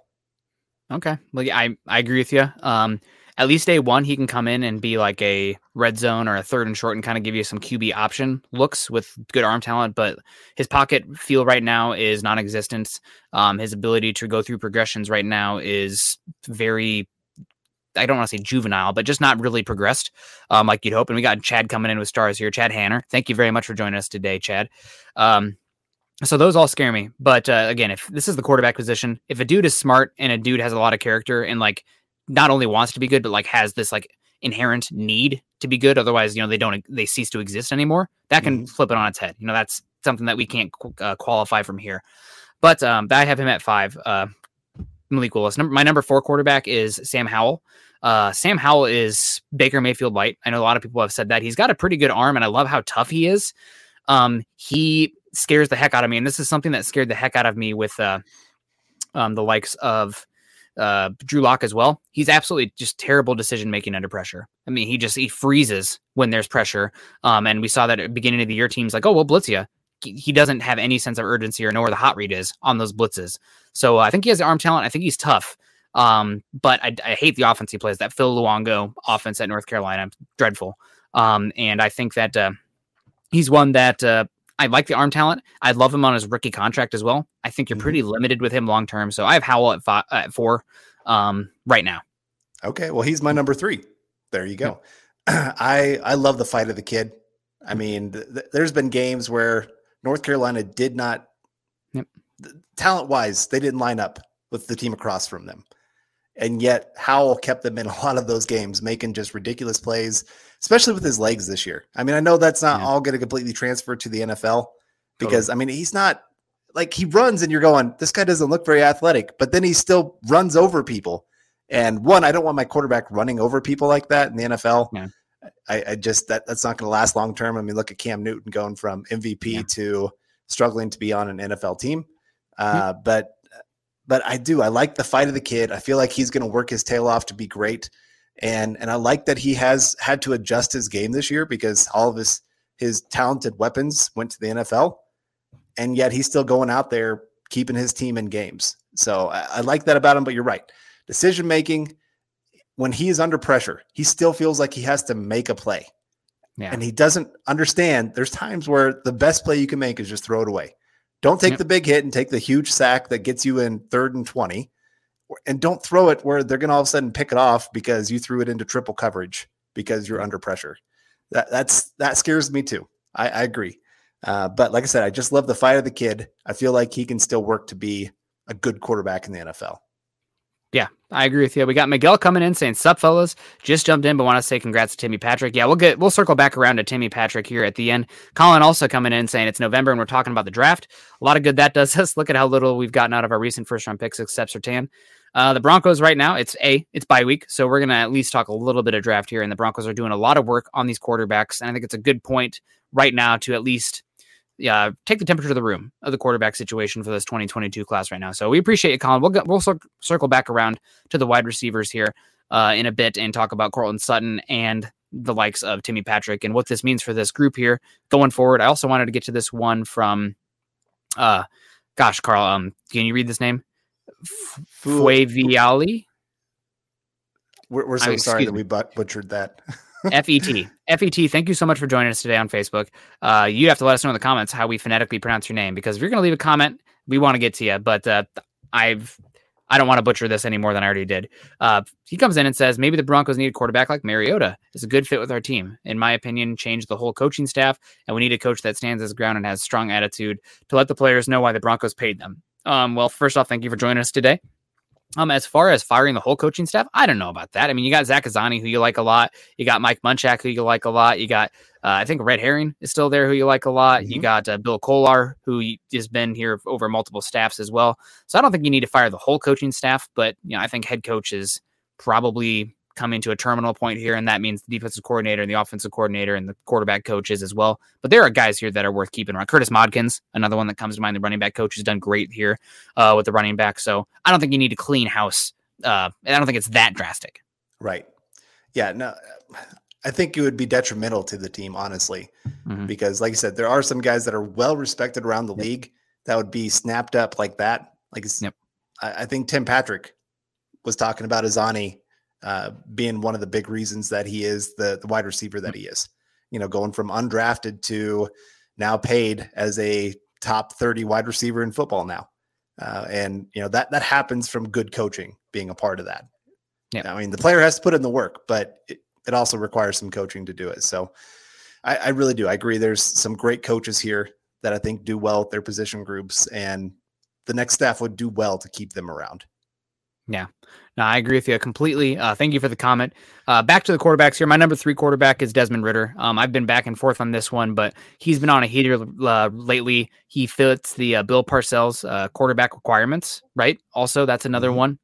Okay. Well, yeah, I, I agree with you. Um, at least day one, he can come in and be like a red zone or a third and short and kind of give you some QB option looks with good arm talent. But his pocket feel right now is non existent. Um, his ability to go through progressions right now is very, I don't want to say juvenile, but just not really progressed um, like you'd hope. And we got Chad coming in with stars here. Chad Hanner. Thank you very much for joining us today, Chad. Um, so those all scare me. But uh, again, if this is the quarterback position, if a dude is smart and a dude has a lot of character and like not only wants to be good, but like has this like inherent need to be good. Otherwise, you know, they don't they cease to exist anymore. That can flip it on its head. You know, that's something that we can't qu- uh, qualify from here. But um, I have him at five. Uh, Malik Willis. Number, my number four quarterback is Sam Howell. Uh, Sam Howell is Baker Mayfield light. I know a lot of people have said that he's got a pretty good arm, and I love how tough he is. Um, he scares the heck out of me, and this is something that scared the heck out of me with uh, um, the likes of uh, Drew Lock as well. He's absolutely just terrible decision making under pressure. I mean, he just he freezes when there's pressure. Um, and we saw that at the beginning of the year, teams like, oh, we'll blitz you. He doesn't have any sense of urgency or know where the hot read is on those blitzes. So uh, I think he has the arm talent. I think he's tough. Um, but I, I, hate the offense he plays. That Phil Longo offense at North Carolina, dreadful. Um, and I think that uh, he's one that uh, I like the arm talent. I love him on his rookie contract as well. I think you're pretty mm-hmm. limited with him long term. So I have Howell at, five, at four um, right now.
Okay, well he's my number three. There you go. Yep. I I love the fight of the kid. I mean, th- th- there's been games where North Carolina did not, yep. Talent wise, they didn't line up with the team across from them. And yet Howell kept them in a lot of those games, making just ridiculous plays, especially with his legs this year. I mean, I know that's not yeah. all going to completely transfer to the NFL because, totally. I mean, he's not like he runs and you're going, this guy doesn't look very athletic, but then he still runs over people. And one, I don't want my quarterback running over people like that in the NFL. Yeah. I, I, just that that's not going to last long term. I mean, look at Cam Newton going from MVP yeah. to struggling to be on an NFL team. Uh, mm-hmm. But but I do. I like the fight of the kid. I feel like he's going to work his tail off to be great, and and I like that he has had to adjust his game this year because all of his his talented weapons went to the NFL and yet he's still going out there keeping his team in games. So I, I like that about him. But you're right, decision making when he is under pressure, he still feels like he has to make a play. Yeah. And he doesn't understand there's times where the best play you can make is just throw it away. Don't take yep. the big hit and take the huge sack that gets you in third and 20. And don't throw it where they're going to all of a sudden pick it off because you threw it into triple coverage because you're under pressure. That that's that scares me too. I, I agree. Uh, but like I said, I just love the fight of the kid. I feel like he can still work to be a good quarterback in the NFL.
I agree with you. We got Miguel coming in saying, Sup, fellas. Just jumped in, but want to say congrats to Timmy Patrick. Yeah, we'll get we'll circle back around to Timmy Patrick here at the end. Colin also coming in saying it's November and we're talking about the draft. A lot of good that does us. Look at how little we've gotten out of our recent first round picks, except Surtain. Uh, the Broncos right now, it's a it's bye week, so we're gonna at least talk a little bit of draft here. And the Broncos are doing a lot of work on these quarterbacks, and I think it's a good point right now to at least yeah, take the temperature of the room of the quarterback situation for this 2022 class right now. So we appreciate it, Colin. We'll we'll circle back around to the wide receivers here uh, in a bit and talk about Courtland Sutton and the likes of Timmy Patrick and what this means for this group here going forward. I also wanted to get to this one from, uh, gosh, Carl, um, can you read this name? Fuaviali.
We're, we're so sorry that we butchered that.
FET. FET, thank you so much for joining us today on Facebook. Uh, you have to let us know in the comments how we phonetically pronounce your name because if you're going to leave a comment, we want to get to you. But uh, I've I don't want to butcher this any more than I already did. Uh, he comes in and says maybe the Broncos need a quarterback like Mariota. It's a good fit with our team. In my opinion, change the whole coaching staff, and we need a coach that stands his ground and has strong attitude to let the players know why the Broncos paid them. Um, well, first off, thank you for joining us today. Um, as far as firing the whole coaching staff, I don't know about that. I mean, you got Zach Azzanni, who you like a lot. You got Mike Munchak, who you like a lot. You got, uh, I think Reggie Herring is still there, who you like a lot. Mm-hmm. You got uh, Bill Kollar, who has been here over multiple staffs as well. So I don't think you need to fire the whole coaching staff, but you know, I think head coach is probably coming to a terminal point here, and that means the defensive coordinator and the offensive coordinator and the quarterback coaches as well. But there are guys here that are worth keeping around. Curtis Modkins, another one that comes to mind. The running back coach has done great here uh, with the running back. So I don't think you need to clean house. Uh, I don't think it's that drastic.
Right. Yeah. No. I think it would be detrimental to the team, honestly, mm-hmm. because, like I said, there are some guys that are well respected around the yep. league that would be snapped up like that. Like, yep. I, I, think Tim Patrick was talking about Azzanni uh, being one of the big reasons that he is the, the wide receiver that he is. You know, going from undrafted to now paid as a top 30 wide receiver in football now. Uh, and you know that that happens from good coaching being a part of that. Yeah, I mean the player has to put in the work, but it, it also requires some coaching to do it. So I, I really do. I agree. There's some great coaches here that I think do well with their position groups, and the next staff would do well to keep them around.
Yeah. No, I agree with you completely. Uh, thank you for the comment. Uh, back to the quarterbacks here. My number three quarterback is Desmond Ridder. Um, I've been back and forth on this one, but he's been on a heater uh, lately. He fits the uh, Bill Parcells uh, quarterback requirements, right? Also, that's another mm-hmm. one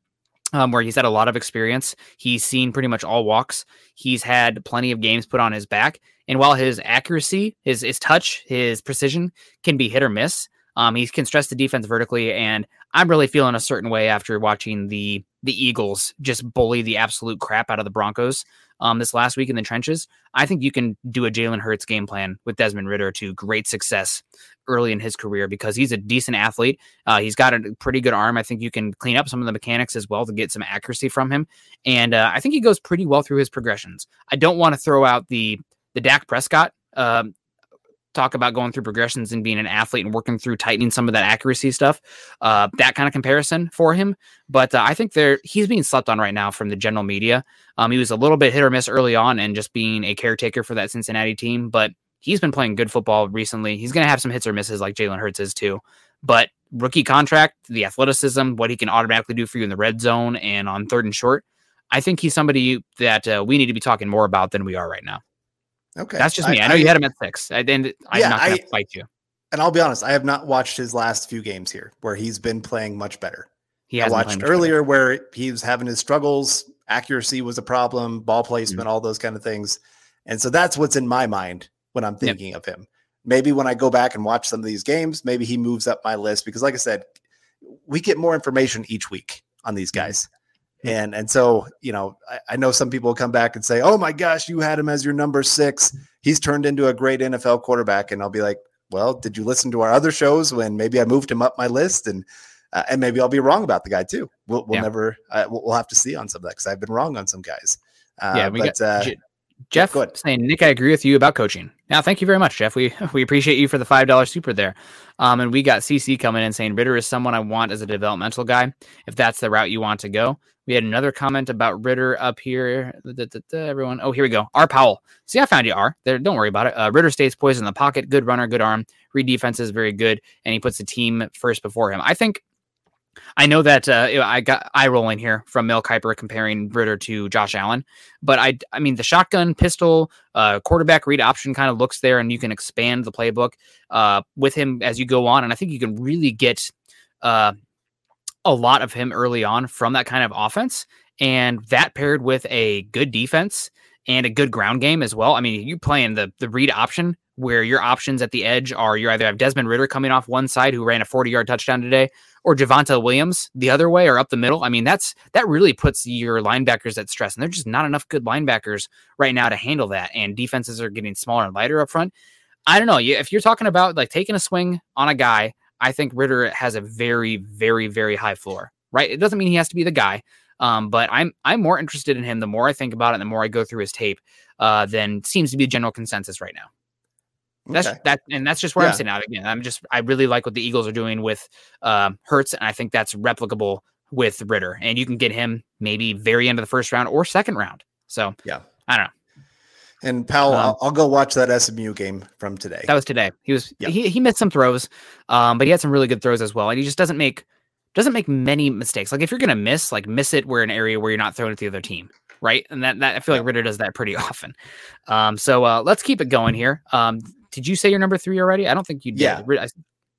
um, where he's had a lot of experience. He's seen pretty much all walks. He's had plenty of games put on his back. And while his accuracy, his his touch, his precision can be hit or miss, um, he can stress the defense vertically. And I'm really feeling a certain way after watching the the Eagles just bully the absolute crap out of the Broncos um, this last week in the trenches. I think you can do a Jalen Hurts game plan with Desmond Ridder to great success early in his career because he's a decent athlete. Uh, he's got a pretty good arm. I think you can clean up some of the mechanics as well to get some accuracy from him. And uh, I think he goes pretty well through his progressions. I don't want to throw out the the Dak Prescott um, talk about going through progressions and being an athlete and working through tightening some of that accuracy stuff, uh, that kind of comparison for him. But uh, I think there he's being slept on right now from the general media. Um, he was a little bit hit or miss early on and just being a caretaker for that Cincinnati team, but he's been playing good football recently. He's going to have some hits or misses like Jalen Hurts is too. But rookie contract, the athleticism, what he can automatically do for you in the red zone and on third and short. I think he's somebody that uh, we need to be talking more about than we are right now.
Okay,
that's just me. I, I know I, you had him at six, and I'm yeah, not going to fight you.
And I'll be honest, I have not watched his last few games here where he's been playing much better. He I watched earlier better. where he was having his struggles. Accuracy was a problem, ball placement, mm-hmm. all those kind of things. And so that's what's in my mind when I'm thinking yep. of him. Maybe when I go back and watch some of these games, maybe he moves up my list because, like I said, we get more information each week on these mm-hmm. guys. And and so, you know, I, I, know some people come back and say, Oh my gosh, you had him as your number six. He's turned into a great NFL quarterback. And I'll be like, Well, did you listen to our other shows when maybe I moved him up my list? And uh, and maybe I'll be wrong about the guy too. We'll, we'll yeah. never uh, we'll, have to see on some of that because I've been wrong on some guys. Uh,
yeah, we but, got, uh, Jeff yeah, saying, Nick, I agree with you about coaching. Now, thank you very much, Jeff. We we appreciate you for the five dollar super there. Um, and we got CC coming in saying Ridder is someone I want as a developmental guy. If that's the route you want to go, we had another comment about Ridder up here. Da, da, da, everyone, oh here we go. R Powell. See, I found you. R. There, don't worry about it. Uh, Ridder stays poised in the pocket. Good runner, good arm. Read defense is very good, and he puts the team first before him. I think I know that uh, I got eye rolling here from Mel Kiper comparing Ridder to Josh Allen, but I, I mean, the shotgun pistol uh, quarterback read option kind of looks there, and you can expand the playbook uh, with him as you go on, and I think you can really get uh, a lot of him early on from that kind of offense, and that paired with a good defense and a good ground game as well. I mean, you playing the the read option where your options at the edge are you either have Desmond Ridder coming off one side who ran a 40 yard touchdown today, or Javonte Williams the other way or up the middle. I mean, that's that really puts your linebackers at stress, and there's just not enough good linebackers right now to handle that. And defenses are getting smaller and lighter up front. I don't know. If you're talking about like taking a swing on a guy, I think Ritter has a very, very, very high floor. Right? It doesn't mean he has to be the guy, um, but I'm I'm more interested in him the more I think about it, and the more I go through his tape, uh, than seems to be general consensus right now. That's okay. that, and that's just where yeah. I'm sitting out again. I'm just I really like what the Eagles are doing with uh, Hurts, and I think that's replicable with Ridder, And you can get him maybe very end of the first round or second round. So
yeah,
I don't know.
And Powell, um, I'll, I'll, go watch that SMU game from today.
That was today. He was yeah. he he missed some throws, um, but he had some really good throws as well. And he just doesn't make doesn't make many mistakes. Like if you're gonna miss, like miss it where an area where you're not throwing at the other team, right? And that that I feel like Ridder does that pretty often. Um, so uh, let's keep it going here. Um, did you say your number three already? I don't think you did.
Yeah, I,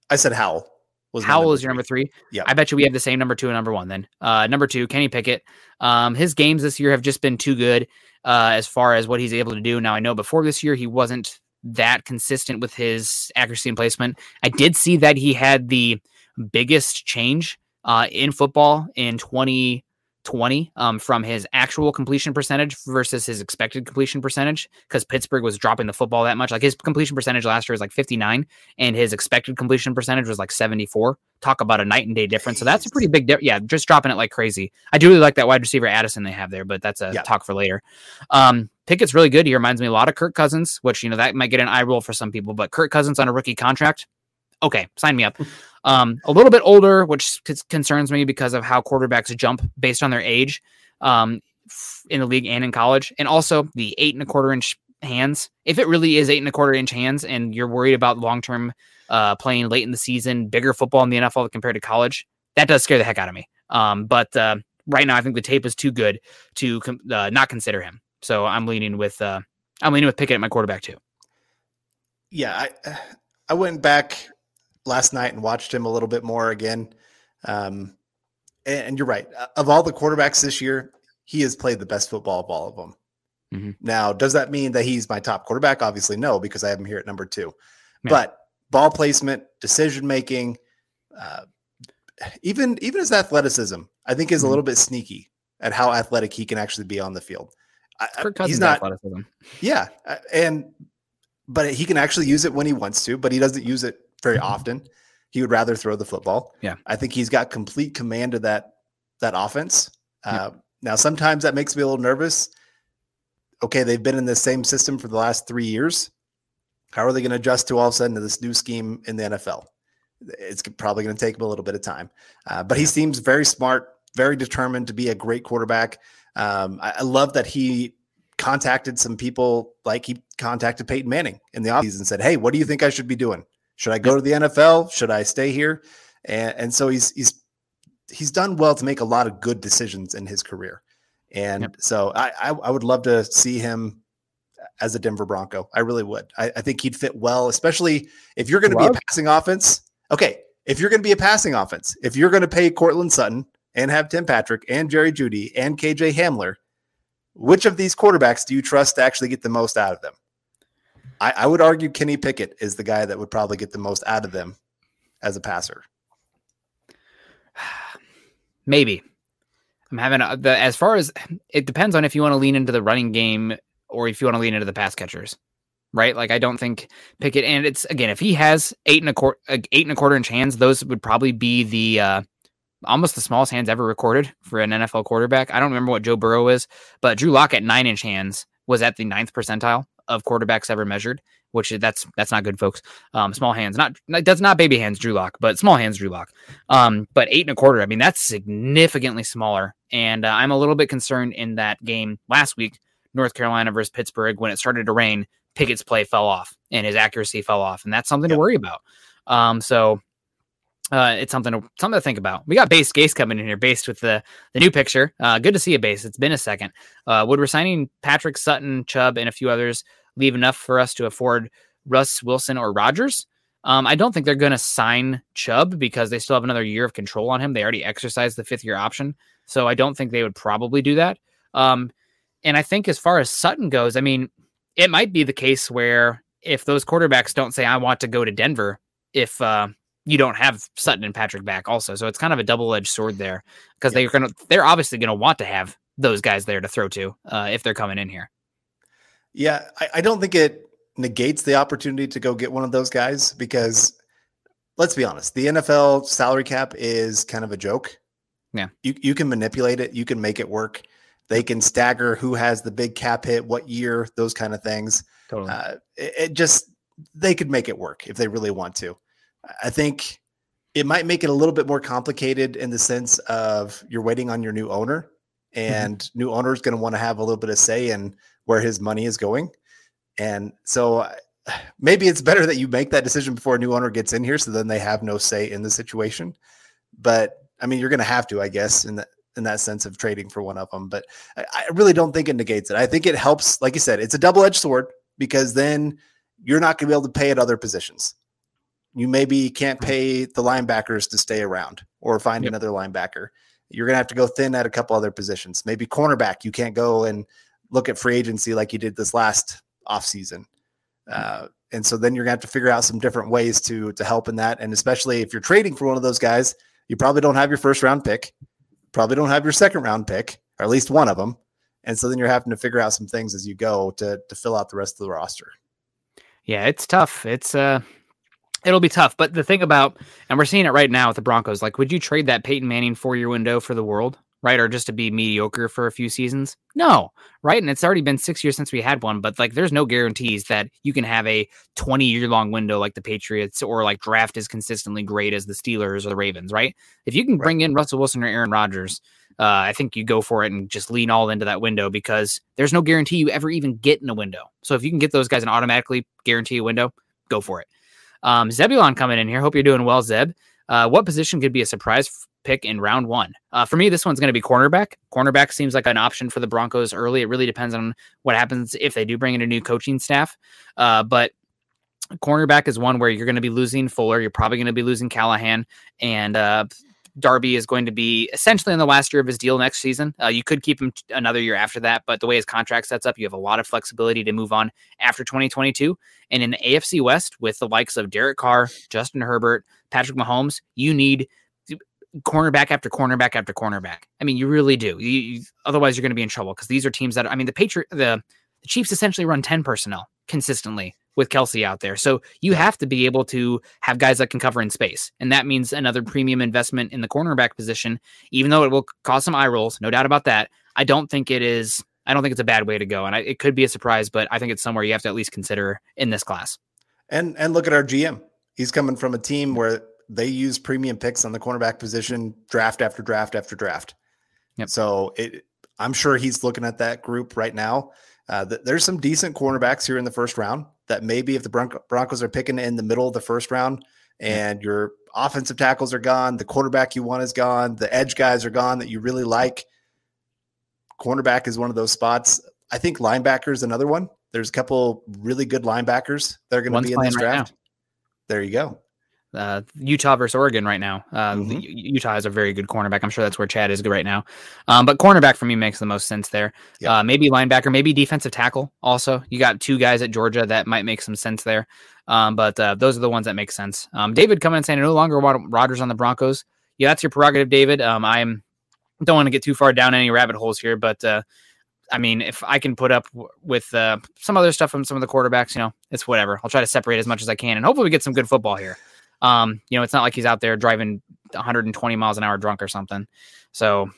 I said Howell.
Was Howell is your number three.
Yeah,
I bet you we have the same number two and number one. Then uh, number two, Kenny Pickett. Um, his games this year have just been too good uh, as far as what he's able to do. Now I know before this year he wasn't that consistent with his accuracy and placement. I did see that he had the biggest change uh, in football in 20 20 um, from his actual completion percentage versus his expected completion percentage because Pittsburgh was dropping the football that much. Like his completion percentage last year was like 59 and his expected completion percentage was like 74. Talk about a night and day difference. So that's a pretty big difference. Yeah, just dropping it like crazy. I do really like that wide receiver Addison they have there, but that's a yeah. talk for later. Um, Pickett's really good. He reminds me a lot of Kirk Cousins, which, you know, that might get an eye roll for some people, but Kirk Cousins on a rookie contract. Okay, sign me up. Um, a little bit older, which concerns me because of how quarterbacks jump based on their age um, in the league and in college, and also the eight and a quarter inch hands. If it really is eight and a quarter inch hands, and you're worried about long term uh, playing late in the season, bigger football in the NFL compared to college, that does scare the heck out of me. Um, but uh, right now, I think the tape is too good to uh, not consider him. So I'm leaning with uh, I'm leaning with Pickett at my quarterback too.
Yeah, I I went back last night and watched him a little bit more again. Um, and, and you're right. Of all the quarterbacks this year, he has played the best football of all of them. Mm-hmm. Now, does that mean that he's my top quarterback? Obviously, no, because I have him here at number two. But ball placement, decision making, uh, even even his athleticism, I think is mm-hmm. a little bit sneaky at how athletic he can actually be on the field. he's not. Athleticism. Yeah, and but he can actually use it when he wants to, but he doesn't use it very mm-hmm. often. He would rather throw the football.
Yeah,
I think he's got complete command of that that offense. Uh, Now, sometimes that makes me a little nervous. Okay, they've been in the same system for the last three years. How are they going to adjust to all of a sudden to this new scheme in the NFL? It's probably going to take him a little bit of time, uh, but he seems very smart, very determined to be a great quarterback. Um, I, I, love that he contacted some people, like he contacted Peyton Manning in the offseason and said, "Hey, what do you think I should be doing? Should I go to the NFL? Should I stay here?" And, and so he's he's he's done well to make a lot of good decisions in his career. And yep. so I, I, I would love to see him as a Denver Bronco. I really would. I, I think he'd fit well, especially if you're going to be a passing offense. Okay, if you're going to be a passing offense, if you're going to pay Courtland Sutton and have Tim Patrick and Jerry Jeudy and KJ Hamler, which of these quarterbacks do you trust to actually get the most out of them? I, I would argue Kenny Pickett is the guy that would probably get the most out of them as a passer.
Maybe. I'm having a, the as far as it depends on if you want to lean into the running game or if you want to lean into the pass catchers, right? Like I don't think Pickett and it's again if he has eight and a quarter eight and a quarter inch hands, those would probably be the uh, almost the smallest hands ever recorded for an NFL quarterback. I don't remember what Joe Burrow is, but Drew Lock at nine inch hands was at the ninth percentile of quarterbacks ever measured, which that's that's not good, folks. Um, small hands, not that's not baby hands, Drew Lock, but small hands, Drew Lock. Um, but eight and a quarter, I mean, that's significantly smaller. And uh, I'm a little bit concerned in that game last week, North Carolina versus Pittsburgh, when it started to rain, Pickett's play fell off and his accuracy fell off, and that's something yep. to worry about. Um, so uh, it's something to something to think about. We got base Gase coming in here, based with the the new picture. Uh, good to see a base. It's been a second. Uh, would resigning Patrick Sutton, Chubb, and a few others leave enough for us to afford Russ Wilson or Rodgers. Um, I don't think they're going to sign Chubb because they still have another year of control on him. They already exercised the fifth year option, so I don't think they would probably do that. Um, and I think as far as Sutton goes, I mean, it might be the case where if those quarterbacks don't say I want to go to Denver, if uh, you don't have Sutton and Patrick back also. So it's kind of a double edged sword there because they're gonna they're obviously gonna want to have those guys there to throw to uh, if they're coming in here.
Yeah, I, I don't think it negates the opportunity to go get one of those guys because let's be honest, the NFL salary cap is kind of a joke.
Yeah.
You you can manipulate it, you can make it work. They can stagger who has the big cap hit, what year, those kind of things. Totally. Uh, it, it just they could make it work if they really want to. I think it might make it a little bit more complicated in the sense of you're waiting on your new owner. And mm-hmm. new owner is going to want to have a little bit of say in where his money is going. And so maybe it's better that you make that decision before a new owner gets in here, so then they have no say in the situation. But I mean, you're going to have to, I guess, in that in that sense of trading for one of them. But I, I really don't think it negates it. I think it helps. Like you said, it's a double edged sword because then you're not going to be able to pay at other positions you maybe can't pay the linebackers to stay around or find yep. another linebacker. You're going to have to go thin at a couple other positions. Maybe cornerback, you can't go and look at free agency like you did this last offseason. Uh, and so then you're going to have to figure out some different ways to to help in that. And especially if you're trading for one of those guys, you probably don't have your first round pick, probably don't have your second round pick, or at least one of them. And so then you're having to figure out some things as you go to to fill out the rest of the roster.
Yeah, it's tough. It's uh it'll be tough. But the thing about, and we're seeing it right now with the Broncos, like, would you trade that Peyton Manning four year window for the world, right? Or just to be mediocre for a few seasons? No, right? And it's already been six years since we had one, but like, there's no guarantees that you can have a 20 year long window like the Patriots or like draft as consistently great as the Steelers or the Ravens, right? If you can right. bring in Russell Wilson or Aaron Rodgers, uh, I think you go for it and just lean all into that window because there's no guarantee you ever even get in a window. So if you can get those guys and automatically guarantee a window, go for it. Um, Zebulon coming in here. Hope you're doing well, Zeb. Uh, what position could be a surprise pick in round one. Uh, for me, this one's going to be cornerback. Cornerback seems like an option for the Broncos early. It really depends on what happens if they do bring in a new coaching staff. Uh, but cornerback is one where you're going to be losing Fuller. You're probably going to be losing Callahan, and uh, Darby is going to be essentially in the last year of his deal next season. Uh, you could keep him t- another year after that, but the way his contract sets up, you have a lot of flexibility to move on after 2022. And in the AFC West, with the likes of Derek Carr, Justin Herbert, Patrick Mahomes, you need cornerback after cornerback after cornerback. I mean, you really do. You, you, otherwise, you're going to be in trouble because these are teams that I mean, the Patriot, the the Chiefs essentially run 10 personnel consistently with Kelce out there. So you have to be able to have guys that can cover in space. And that means another premium investment in the cornerback position, even though it will cause some eye rolls, no doubt about that. I don't think it is, I don't think it's a bad way to go. And I, it could be a surprise, but I think it's somewhere you have to at least consider in this class.
And, and look at our GM. He's coming from a team where they use premium picks on the cornerback position draft after draft after draft. Yep. So it, I'm sure he's looking at that group right now. Uh, th- there's some decent cornerbacks here in the first round that maybe if the Bron- Broncos are picking in the middle of the first round and your offensive tackles are gone, the quarterback you want is gone, the edge guys are gone that you really like. Cornerback is one of those spots. I think linebacker is another one. There's a couple really good linebackers that are going to be in this draft. Right there you go
uh, Utah versus Oregon right now. Uh, mm-hmm. Utah has a very good cornerback. I'm sure that's where Chad is good right now. Um, but cornerback for me makes the most sense there. Yep. Uh, maybe linebacker, maybe defensive tackle. Also, you got two guys at Georgia that might make some sense there. Um, but uh, those are the ones that make sense. Um, David coming and saying no longer want Rodgers on the Broncos. Yeah, that's your prerogative, David. Um, I'm don't want to get too far down any rabbit holes here, but uh, I mean, if I can put up w- with uh, some other stuff from some of the quarterbacks, you know, it's whatever. I'll try to separate as much as I can, and hopefully we get some good football here. Um, you know, it's not like he's out there driving 120 miles an hour drunk or something. So,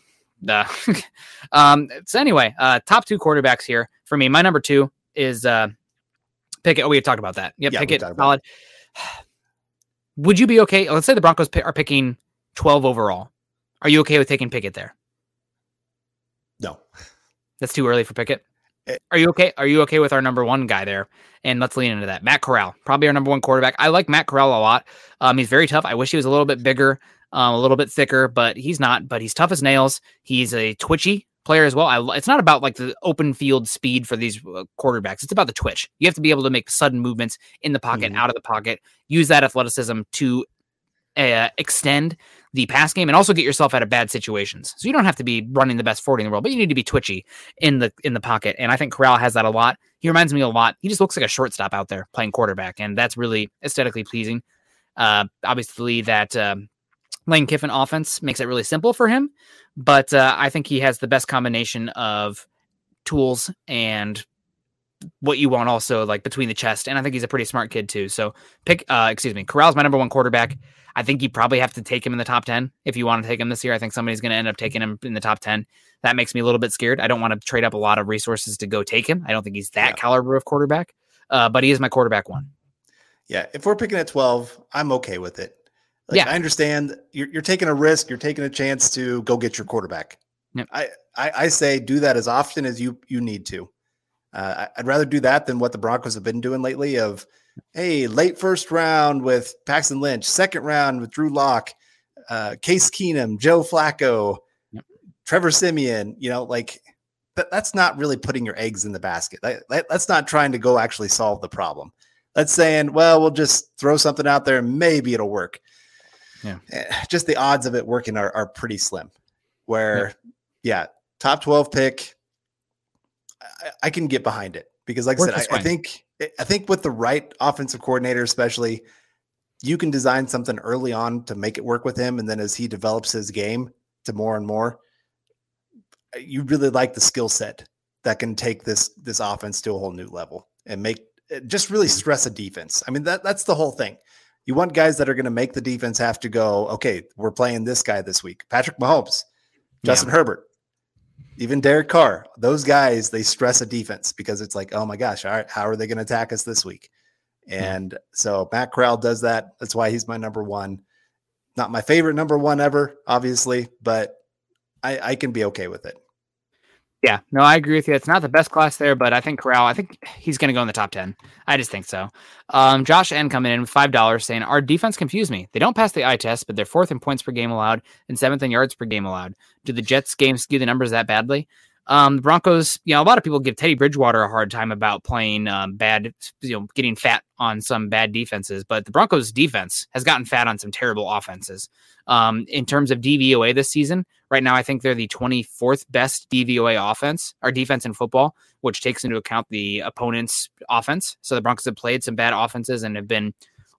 uh, um, so anyway, uh, top two quarterbacks here for me. My number two is uh, Pickett. Oh, we had talked about that. Yep, yeah, Pickett, solid. Would you be okay? Let's say the Broncos are picking 12 overall. Are you okay with taking Pickett there?
No.
That's too early for Pickett. Are you okay? Are you okay with our number one guy there? And let's lean into that. Matt Corral, probably our number one quarterback. I like Matt Corral a lot. Um, he's very tough. I wish he was a little bit bigger, um, a little bit thicker, but he's not. But he's tough as nails. He's a twitchy player as well. I, it's not about like the open field speed for these uh, quarterbacks. It's about the twitch. You have to be able to make sudden movements in the pocket, mm. out of the pocket, use that athleticism to uh, extend the pass game and also get yourself out of bad situations. So you don't have to be running the best 40 in the world, but you need to be twitchy in the in the pocket. And I think Corral has that a lot. He reminds me a lot. He just looks like a shortstop out there playing quarterback, and that's really aesthetically pleasing. Uh, obviously, that um, Lane Kiffin offense makes it really simple for him, but uh, I think he has the best combination of tools and what you want also like between the chest. And I think he's a pretty smart kid too. So pick, uh, excuse me, Corral's my number one quarterback. I think you probably have to take him in the top 10 if you want to take him this year. I think somebody's going to end up taking him in the top 10. That makes me a little bit scared. I don't want to trade up a lot of resources to go take him. I don't think he's that yeah. caliber of quarterback, uh, but he is my quarterback one.
Yeah. If we're picking at 12, I'm okay with it. Like, yeah. I understand you're, you're taking a risk, you're taking a chance to go get your quarterback. Yep. I, I, I say do that as often as you you need to. Uh, I'd rather do that than what the Broncos have been doing lately of hey, late first round with Paxton Lynch, second round with Drew Lock, uh, Case Keenum, Joe Flacco, yep. Trevor Siemian, you know, like that, that's not really putting your eggs in the basket. That, that, that's not trying to go actually solve the problem. That's saying, well, we'll just throw something out there and maybe it'll work. Yeah. Eh, just the odds of it working are, are pretty slim. Where, yeah, top 12 pick, I, I can get behind it because, like Work I said, I, I think eh, I think with the right offensive coordinator, especially, you can design something early on to make it work with him. And then as he develops his game to more and more, eh, you really like the skill set that can take this this offense to a whole new level and make eh, just really mm-hmm. stress a defense. I mean, that that's the whole thing. You want guys that are going to make the defense have to go, okay, we're playing this guy this week. Patrick Mahomes, Justin yeah. Herbert, even Derek Carr, those guys, they stress a defense because it's like, oh my gosh, all right, how are they going to attack us this week? And so Matt Corral does that. That's why he's my number one. Not my favorite number one ever, obviously, but I, I can be okay with it.
Yeah, no, I agree with you. It's not the best class there, but I think Corral, I think he's going to go in the top 10. I just think so. Um, Josh N coming in with $5 saying, Our defense confused me. They don't pass the eye test, but they're fourth in points per game allowed and seventh in yards per game allowed. Do the Jets game skew the numbers that badly? Um, the Broncos, you know, a lot of people give Teddy Bridgewater a hard time about playing um, bad, you know, getting fat on some bad defenses, but the Broncos defense has gotten fat on some terrible offenses. Um, in terms of DVOA this season, right now, I think they're the 24th best DVOA offense or defense in football, which takes into account the opponent's offense. So the Broncos have played some bad offenses and have been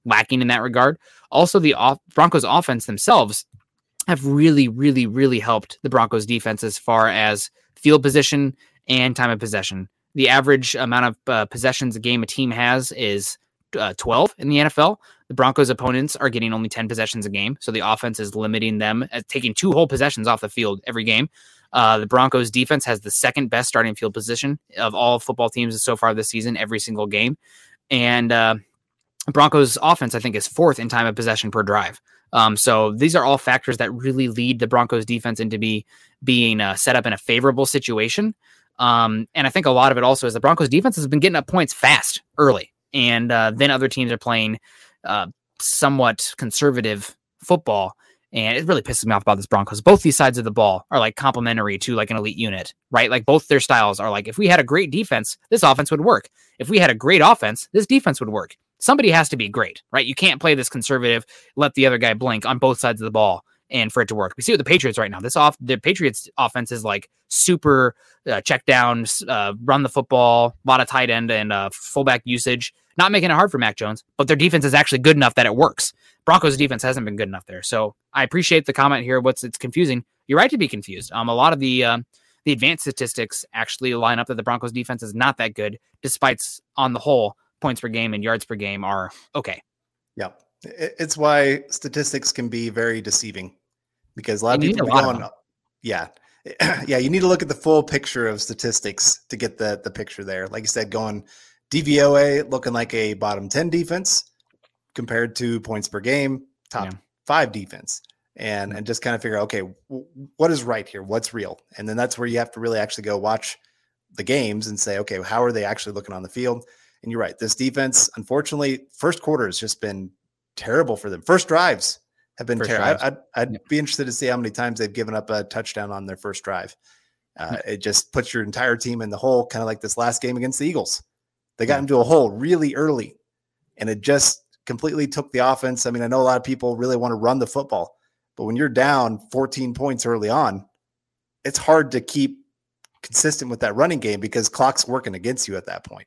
lacking in that regard. Also, the off- Broncos offense themselves have really, really, really helped the Broncos defense as far as field position and time of possession. The average amount of uh, possessions a game a team has is uh, 12 in the NFL. The Broncos' opponents are getting only 10 possessions a game, so the offense is limiting them at taking two whole possessions off the field every game. Uh, the Broncos' defense has the second best starting field position of all football teams so far this season, every single game. And uh, Broncos' offense, I think, is fourth in time of possession per drive. Um, so these are all factors that really lead the Broncos defense into be being uh, set up in a favorable situation. Um, and I think a lot of it also is the Broncos defense has been getting up points fast early, and uh, then other teams are playing uh, somewhat conservative football. And it really pisses me off about this Broncos. Both these sides of the ball are like complementary to like an elite unit, right? Like both their styles are like, if we had a great defense, this offense would work. If we had a great offense, this defense would work somebody has to be great, right? You can't play this conservative, let the other guy blink on both sides of the ball and for it to work. We see with the Patriots right now. This off the Patriots offense is like super uh, check downs, uh, run the football, a lot of tight end and uh, fullback usage. Not making it hard for Mac Jones, but their defense is actually good enough that it works. Broncos defense hasn't been good enough there. So I appreciate the comment here. What's it's confusing. You're right to be confused. Um, a lot of the uh, the advanced statistics actually line up that the Broncos defense is not that good, despite on the whole points per game and yards per game are okay.
Yeah. It's why statistics can be very deceiving because a lot
And
of people
a
be
of
yeah. Yeah, you need to look at the full picture of statistics to get the the picture there. Like you said, going DVOA looking like a bottom 10 defense compared to points per game, top
Yeah.
five defense. And and just kind of figure, okay, w- what is right here? What's real? And then that's where you have to really actually go watch the games and say, okay, how are they actually looking on the field? And you're right. This defense, unfortunately, first quarter has just been terrible for them. First drives have been terrible. I'd, I'd
Yep.
be interested to see how many times they've given up a touchdown on their first drive. Uh, it just puts your entire team in the hole, kind of like this last game against the Eagles. They got
Yeah.
into a hole really early, and it just completely took the offense. I mean, I know a lot of people really want to run the football, but when you're down 14 points early on, it's hard to keep consistent with that running game because clock's working against you at that point.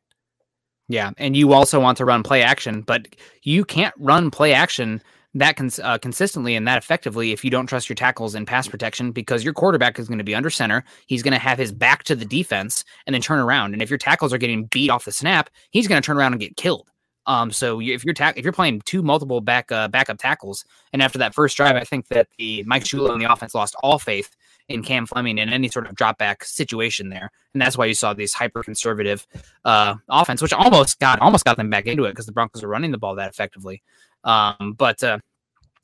Yeah, and you also want to run play action, but you can't run play action that cons- uh, consistently and that effectively if you don't trust your tackles in pass protection because your quarterback is going to be under center. He's going to have his back to the defense and then turn around. And if your tackles are getting beat off the snap, he's going to turn around and get killed. Um, so if you're ta- if you're playing two multiple back uh, backup tackles, and after that first drive, I think that the Mike Shula and the offense lost all faith in Cam Fleming in any sort of drop back situation there, and that's why you saw these hyper conservative uh, offense, which almost got almost got them back into it because the Broncos are running the ball that effectively. Um, but uh,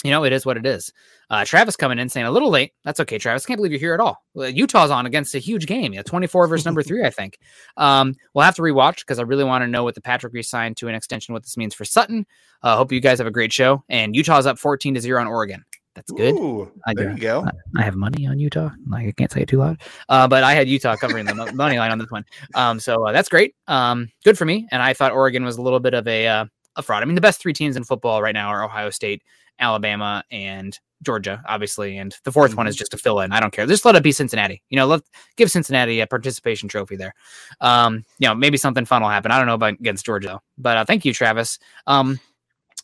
you know, it is what it is. Uh, Travis coming in saying a little late. That's okay, Travis. Can't believe you're here at all. Utah's on against a huge game. Yeah, 24 versus number three, I think. Um, we'll have to rewatch because I really want to know what the Patrick re-signed to an extension, what this means for Sutton. Uh, hope you guys have a great show. And Utah's up 14 to zero on Oregon. That's good.
Ooh,
I
there you go.
I have money on Utah. Like I can't say it too loud, uh, but I had Utah covering the money line on this one. Um, so uh, that's great. Um, good for me. And I thought Oregon was a little bit of a uh, a fraud. I mean, the best three teams in football right now are Ohio State, Alabama, and Georgia, obviously. And the 4th one is just a fill in. I don't care. Just let it be Cincinnati. You know, let give Cincinnati a participation trophy there. Um, you know, maybe something fun will happen. I don't know about against Georgia, though. but uh, thank you, Travis. Um,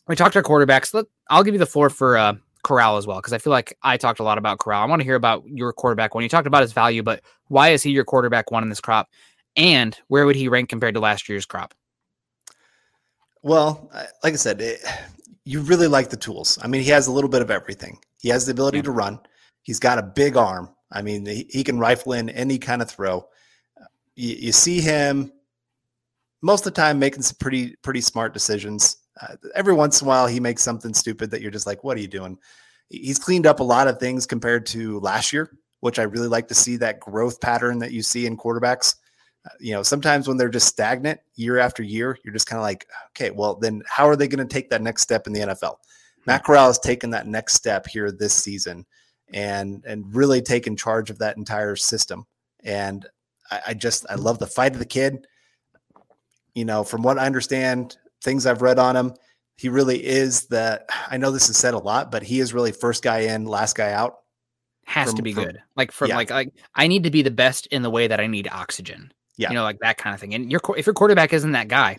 we talked to our quarterbacks. Let, I'll give you the floor for uh, Corral as well, because I feel like I talked a lot about Corral. I want to hear about your quarterback one. You talked about his value, but why is he your quarterback one in this crop? And where would he rank compared to last year's crop?
Well, like I said, it, you really like the tools. I mean, he has a little bit of everything. He has the ability
Yeah.
to run. He's got a big arm. I mean, he, he can rifle in any kind of throw. You, you see him most of the time making some pretty pretty smart decisions. Uh, every once in a while, he makes something stupid that you're just like, "What are you doing?" He's cleaned up a lot of things compared to last year which I really like to see that growth pattern that you see in quarterbacks. Uh, you know, sometimes when they're just stagnant year after year, you're just kind of like, okay, well, then how are they going to take that next step in the NFL? Matt Corral has taken that next step here this season and and really taken charge of that entire system. And I, I just I love the fight of the kid. You know, from what I understand, things I've read on him, he really is the. I know this is said a lot, but he is really first guy in, last guy out.
Has
From-
to be
from-
good. Like from
yeah.
like like I need to be the best in the way that I need oxygen.
Yeah.
You know, like that kind of thing. And your if your quarterback isn't that guy,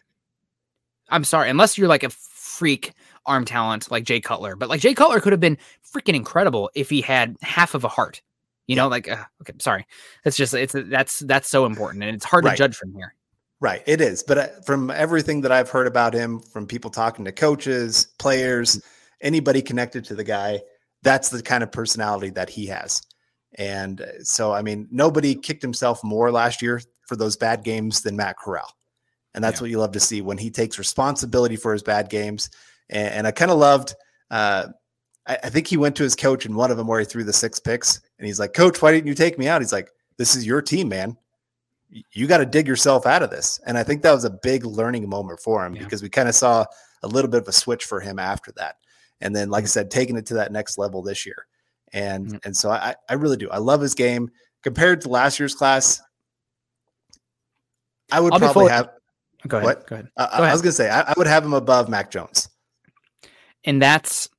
I'm sorry, unless you're like a freak arm talent like Jay Cutler. But like Jay Cutler could have been freaking incredible if he had half of a heart. You know, like uh, okay, sorry. that's just it's that's that's so important and it's hard
Right.
to judge from here.
Right, it is. But uh, from everything that I've heard about him, from people talking to coaches, players, anybody connected to the guy, that's the kind of personality that he has. And uh, so, I mean, nobody kicked himself more last year for those bad games than Matt Corral. And that's
Yeah.
what you love to see when he takes responsibility for his bad games. And, and I kind of loved, uh, I, I think he went to his coach in one of them where he threw the six picks. And he's like, Coach, why didn't you take me out? He's like, This is your team, man you got to dig yourself out of this. And I think that was a big learning moment for him
Yeah.
because we kind of saw a little bit of a switch for him after that. And then, like I said, taking it to that next level this year. And
Yep.
and so I, I really do. I love his game compared to last year's class. I would
I'll
probably have.
Go ahead.
What?
Go ahead.
Uh,
Go
I was gonna say I, I would have him above Mac Jones.
and that's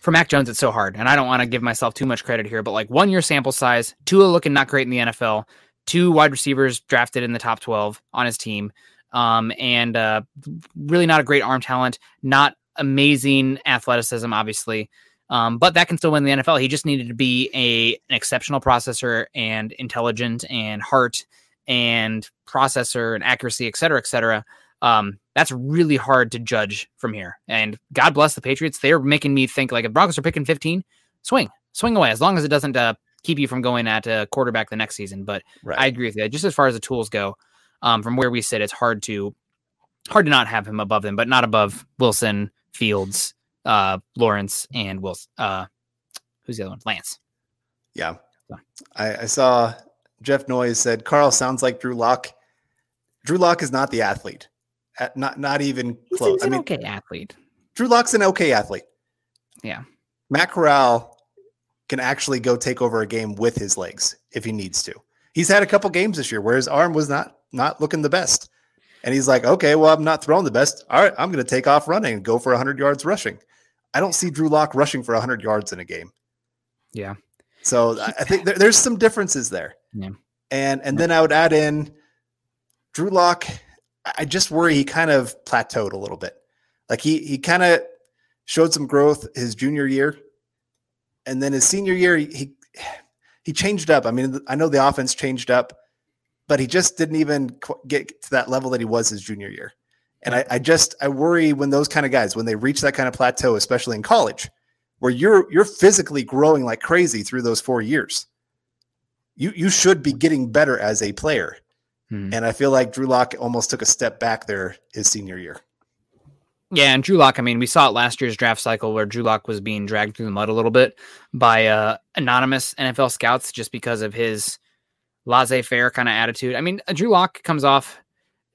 for Mac Jones. It's so hard, and I don't want to give myself too much credit here, but like one year sample size, Tua looking not great in the NFL, two wide receivers drafted in the top twelve on his team, um, and uh, really not a great arm talent, not amazing athleticism, obviously. Um, but that can still win the NFL. He just needed to be a an exceptional processor and intelligent and heart and processor and accuracy, et cetera, et cetera. Um, that's really hard to judge from here. And God bless the Patriots. They're making me think like if Broncos are picking 15, swing, swing away, as long as it doesn't uh, keep you from going at a quarterback the next season. But
Right.
I agree with you. Just as far as the tools go, um, from where we sit, it's hard to hard to not have him above them, but not above Wilson, Fields, uh, Lawrence, and Wilson. Uh, who's the other one? Lance.
yeah.
So.
I, I saw Jeff Noyes said Carl sounds like Drew Lock. Drew Lock is not the athlete. At, not not even
He
close.
seems
I
an
mean,
okay athlete.
Drew Lock's an okay athlete.
Yeah.
Matt Corral can actually go take over a game with his legs if he needs to. He's had a couple games this year where his arm was not not looking the best. And he's like, okay, well, I'm not throwing the best. All right, I'm going to take off running and go for 100 yards rushing. I don't see Drew Lock rushing for 100 yards in a game.
Yeah.
So I think there, there's some differences there.
Yeah.
And and then I would add in Drew Lock. I just worry he kind of plateaued a little bit. Like he he kind of showed some growth his junior year, and then his senior year he he, he changed up. I mean, I know the offense changed up, but he just didn't even get to that level that he was his junior year. And I, I just I worry when those kind of guys when they reach that kind of plateau, especially in college, where you're you're physically growing like crazy through those four years. You you should be getting better as a player.
Hmm.
And I feel like Drew Lock almost took a step back there his senior year.
Yeah, and Drew Lock, I mean, we saw it last year's draft cycle where Drew Lock was being dragged through the mud a little bit by uh, anonymous NFL scouts just because of his laissez faire kind of attitude. I mean, uh, Drew Lock comes off,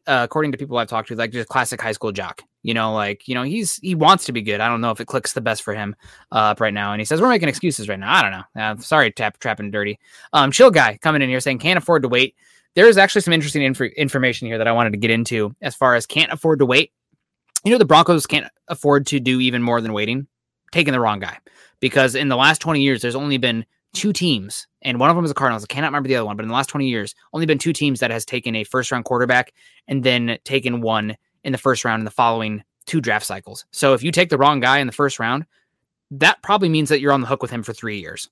uh, according to people I've talked to, like just classic high school jock. You know, like, you know, he's he wants to be good. I don't know if it clicks the best for him uh, right now. And he says, We're making excuses right now. I don't know. Uh, sorry, tap, trapping dirty. Um, chill guy coming in here saying, Can't afford to wait. There is actually some interesting inf- information here that I wanted to get into as far as can't afford to wait you know the Broncos can't afford to do even more than waiting, taking the wrong guy. Because in the last 20 years, there's only been two teams, and one of them is the Cardinals. I cannot remember the other one, but in the last 20 years, only been two teams that has taken a first round quarterback and then taken one in the first round in the following two draft cycles. So if you take the wrong guy in the first round, that probably means that you're on the hook with him for three years.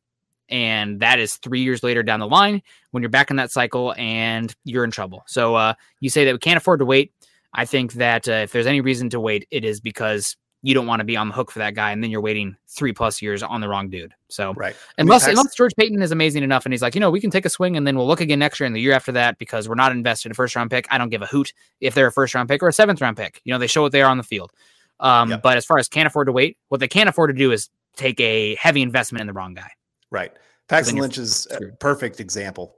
And that is three years later down the line when you're back in that cycle and you're in trouble. So uh, you say that we can't afford to wait. I think that uh, if there's any reason to wait, it is because you don't want to be on the hook for that guy, and then you're waiting three plus years on the wrong dude. So
Right. I mean,
unless unless George Paton is amazing enough, and he's like, you know, we can take a swing, and then we'll look again next year and the year after that because we're not invested in a first round pick. I don't give a hoot if they're a first round pick or a seventh round pick. You know, they show what they are on the field. Um,
Yep.
But as far as can't afford to wait, what they can't afford to do is take a heavy investment in the wrong guy.
Right. Paxton Lynch is a perfect example.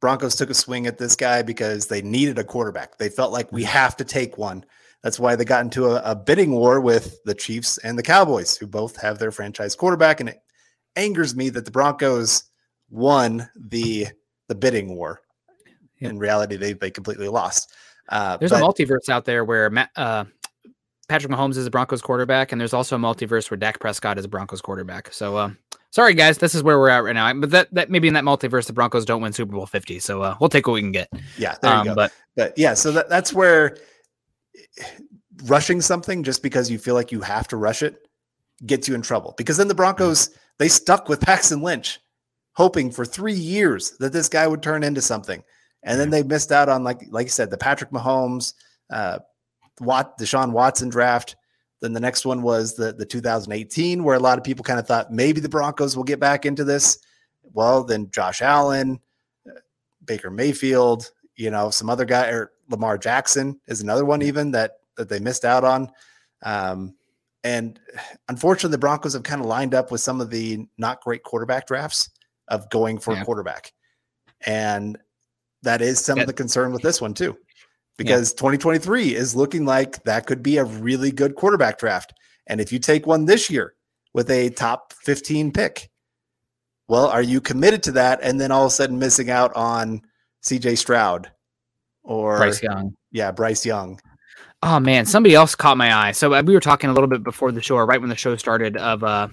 Broncos took a swing at this guy because they needed a quarterback. They felt like we have to take one. That's why they got into a, a, bidding war with the Chiefs and the Cowboys, who both have their franchise quarterback. And it angers me that the Broncos won the the bidding war. In reality, they they completely lost.
Uh, there's but, a multiverse out there where uh, Patrick Mahomes is a Broncos quarterback, and there's also a multiverse where Dak Prescott is a Broncos quarterback. So uh, sorry guys, this is where we're at right now. But that that maybe in that multiverse, the Broncos don't win Super Bowl Fifty, so uh, we'll take what we can get.
Yeah, there you um, go. But, but yeah, so that, that's where rushing something just because you feel like you have to rush it gets you in trouble. Because then the Broncos they stuck with Paxton Lynch, hoping for three years that this guy would turn into something, and then they missed out on like like you said the Patrick Mahomes, uh, Watt, Deshaun Watson draft. Then the next one was the the 2018, where a lot of people kind of thought maybe the Broncos will get back into this. Well, then Josh Allen, uh, Baker Mayfield, you know, some other guy or Lamar Jackson is another one even that that they missed out on. Um, and unfortunately, the Broncos have kind of lined up with some of the not great quarterback drafts of going for yeah. a quarterback, and that is some yeah. of the concern with this one too because yeah. 2023 is looking like that could be a really good quarterback draft. And if you take one this year with a top 15 pick, well, are you committed to that? And then all of a sudden missing out on CJ Stroud or
Bryce Young?
Yeah, Bryce Young.
Oh man, somebody else caught my eye. So uh, we were talking a little bit before the show, or right when the show started, of uh,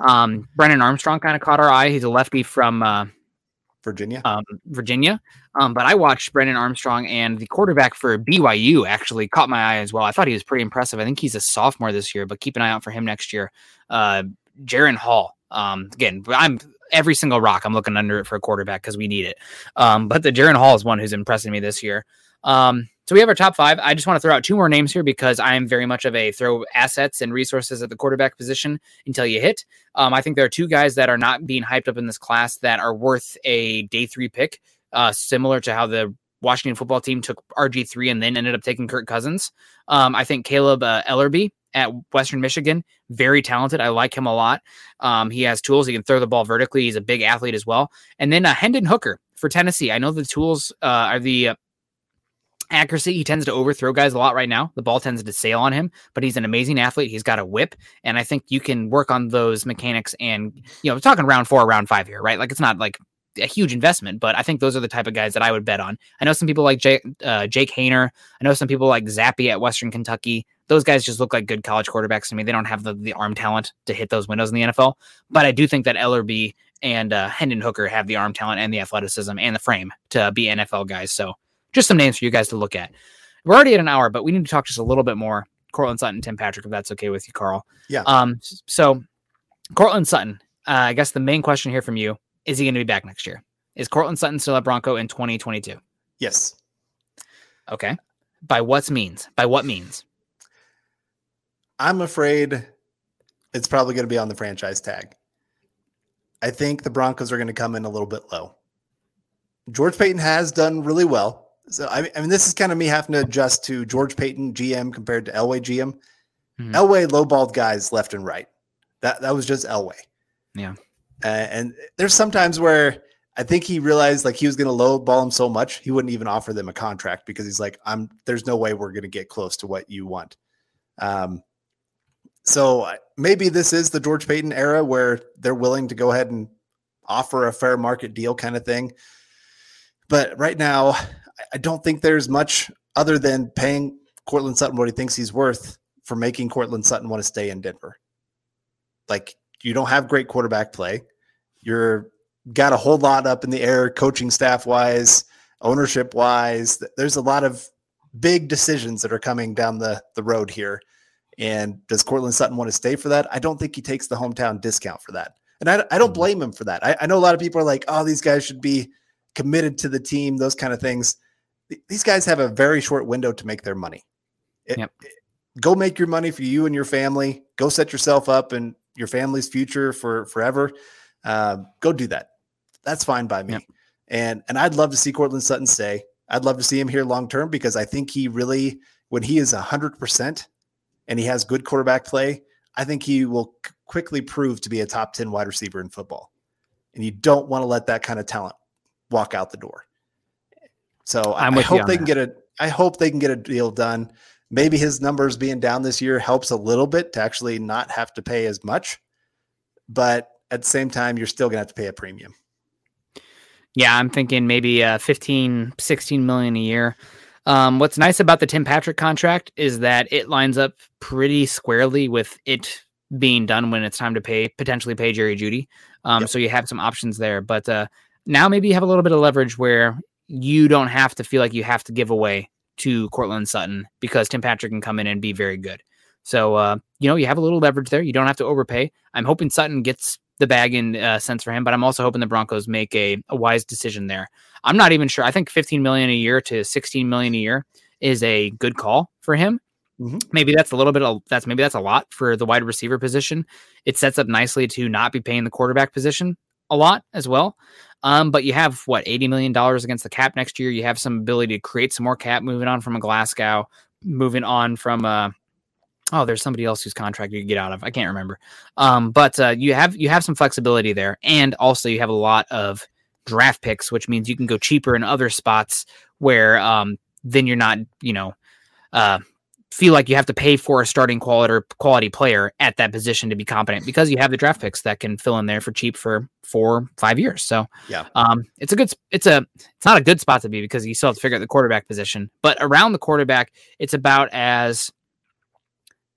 um, Brennan Armstrong kind of caught our eye. He's a lefty from uh,
Virginia.
Um, Virginia. Um, but I watched Brennan Armstrong and the quarterback for BYU actually caught my eye as well. I thought he was pretty impressive. I think he's a sophomore this year, but keep an eye out for him next year. Uh, Jaren Hall. Um, again, I'm every single rock. I'm looking under it for a quarterback because we need it. Um, but the Jaren Hall is one who's impressing me this year. Um, so we have our top five. I just want to throw out two more names here because I am very much of a throw assets and resources at the quarterback position until you hit. Um, I think there are two guys that are not being hyped up in this class that are worth a day three pick, uh, similar to how the Washington football team took RG3 and then ended up taking Kirk Cousins. Um, I think Kaleb uh, Eleby at Western Michigan, very talented. I like him a lot. Um, he has tools. He can throw the ball vertically. He's a big athlete as well. And then uh, Hendon Hooker for Tennessee. I know the tools uh, are the uh, accuracy. He tends to overthrow guys a lot right now. The ball tends to sail on him, but he's an amazing athlete. He's got a whip, and I think you can work on those mechanics. And you know, we're talking round four, round five here, right? Like it's not like a huge investment, but I think those are the type of guys that I would bet on. I know some people like Jake, uh, Jake Haener. I know some people like Zappe at Western Kentucky. Those guys just look like good college quarterbacks to me. They don't have the, the arm talent to hit those windows in the NFL, but I do think that Eleby and uh, Hendon Hooker have the arm talent and the athleticism and the frame to be NFL guys. So just some names for you guys to look at. We're already at an hour, but we need to talk just a little bit more. Courtland Sutton, Tim Patrick, if that's okay with you, Carl.
Yeah.
Um. So, Courtland Sutton. Uh, I guess the main question here from you is he going to be back next year? Is Courtland Sutton still at Bronco in 2022?
Yes.
Okay. By what means? By what means?
I'm afraid it's probably going to be on the franchise tag. I think the Broncos are going to come in a little bit low. George Paton has done really well. So I, I mean, this is kind of me having to adjust to George Paton GM compared to Elway GM. Mm-hmm. Elway lowballed guys left and right. That that was just Elway.
Yeah.
Uh, and there's sometimes where I think he realized like he was going to lowball him so much he wouldn't even offer them a contract because he's like, I'm. There's no way we're going to get close to what you want. Um. So maybe this is the George Paton era where they're willing to go ahead and offer a fair market deal kind of thing. But right now, I don't think there's much other than paying Courtland Sutton what he thinks he's worth for making Courtland Sutton want to stay in Denver. Like you don't have great quarterback play. You're got a whole lot up in the air, coaching staff wise, ownership wise. There's a lot of big decisions that are coming down the, the road here. And does Courtland Sutton want to stay for that? I don't think he takes the hometown discount for that. And I, I don't mm-hmm. blame him for that. I, I know a lot of people are like, oh, these guys should be committed to the team, those kind of things. These guys have a very short window to make their money. It, yep. Go make your money for you and your family. Go set yourself up and your family's future for forever. Uh, go do that. That's fine by me. Yep. And and I'd love to see Courtland Sutton stay. I'd love to see him here long term because I think he really, when he is hundred percent and he has good quarterback play, I think he will quickly prove to be a top ten wide receiver in football. and you don't want to let that kind of talent walk out the door. So
I'm
I, hope they can get a. I hope they can get a deal done. Maybe his numbers being down this year helps a little bit to actually not have to pay as much, but at the same time, you're still gonna have to pay a premium.
Yeah, I'm thinking maybe uh, 15, 16 million a year. Um, what's nice about the Tim Patrick contract is that it lines up pretty squarely with it being done when it's time to pay potentially pay Jerry Jeudy. Um,
Yep.
so you have some options there, but uh, now maybe you have a little bit of leverage where you don't have to feel like you have to give away to Courtland Sutton because Tim Patrick can come in and be very good. So uh, you know you have a little leverage there. You don't have to overpay. I'm hoping Sutton gets the bag in uh, sense for him, but I'm also hoping the Broncos make a, a wise decision there. I'm not even sure. I think 15 million a year to 16 million a year is a good call for him.
Mhm.
Maybe that's a little bit of that's maybe that's a lot for the wide receiver position. It sets up nicely to not be paying the quarterback position a lot as well. Um, but you have what 80 million dollars against the cap next year. You have some ability to create some more cap moving on from a Glasgow, moving on from uh oh, there's somebody else whose contract you get out of. I can't remember. Um, but uh, you have you have some flexibility there, and also you have a lot of draft picks, which means you can go cheaper in other spots where um, then you're not, you know, uh, feel like you have to pay for a starting quality quality player at that position to be competent because you have the draft picks that can fill in there for cheap for four five years. So
Yeah.
um, it's a good it's a it's not a good spot to be because you still have to figure out the quarterback position, but around the quarterback, it's about as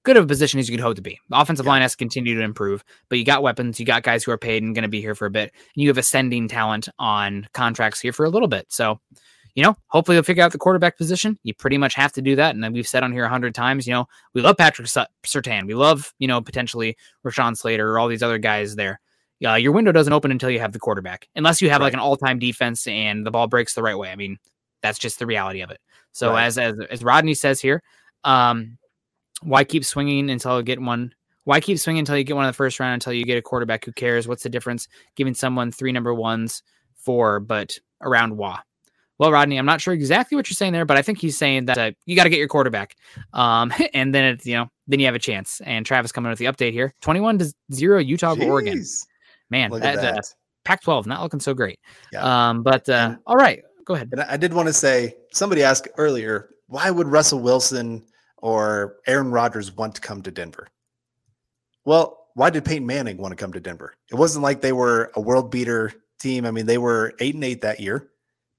good of a position as you could hope to be. The offensive
Yeah.
line has to continue to improve, but you got weapons, you got guys who are paid and going to be here for a bit, and you have ascending talent on contracts here for a little bit. So, you know, hopefully they'll figure out the quarterback position. You pretty much have to do that, and then we've said on here a hundred times, you know, we love Patrick Surtain, we love you know potentially Rashawn Slater or all these other guys there. Uh, your window doesn't open until you have the quarterback, unless you have like an all-time defense and the ball breaks the right way. I mean, that's just the reality of it. So
Right.
as as as Rodney says here, um, why keep swinging until you get one? Why keep swinging until you get one in the first round until you get a quarterback? Who cares? What's the difference? Giving someone three number ones, four, but around wah. Well, Rodney, I'm not sure exactly what you're saying there, but I think he's saying that uh, you got to get your quarterback, um, and then it's you know then you have a chance. And Travis coming with the update here: 21 to zero Utah over Oregon. Man,
Look at
that, uh. Pac-12 not looking so great.
Yeah.
Um, but uh,
And-
all right, go ahead.
And I I did want to say somebody asked earlier, why would Russell Wilson or Aaron Rodgers want to come to Denver? Well, why did Peyton Manning want to come to Denver? It wasn't like they were a world beater team. I mean, they were eight and eight that year,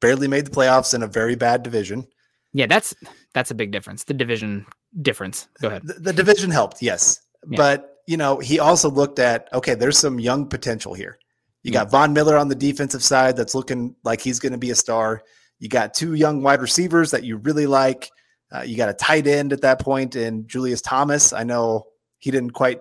barely made the playoffs in a very bad division.
Yeah, that's that's a big difference. The division difference. Go ahead.
The, the division helped, yes.
Yeah.
But, you know, he also looked at, okay, there's some young potential here. You got Von Miller on the defensive side that's looking like he's going to be a star. You got two young wide receivers that you really like. Uh, you got a tight end at that point in Julius Thomas. I know he didn't quite,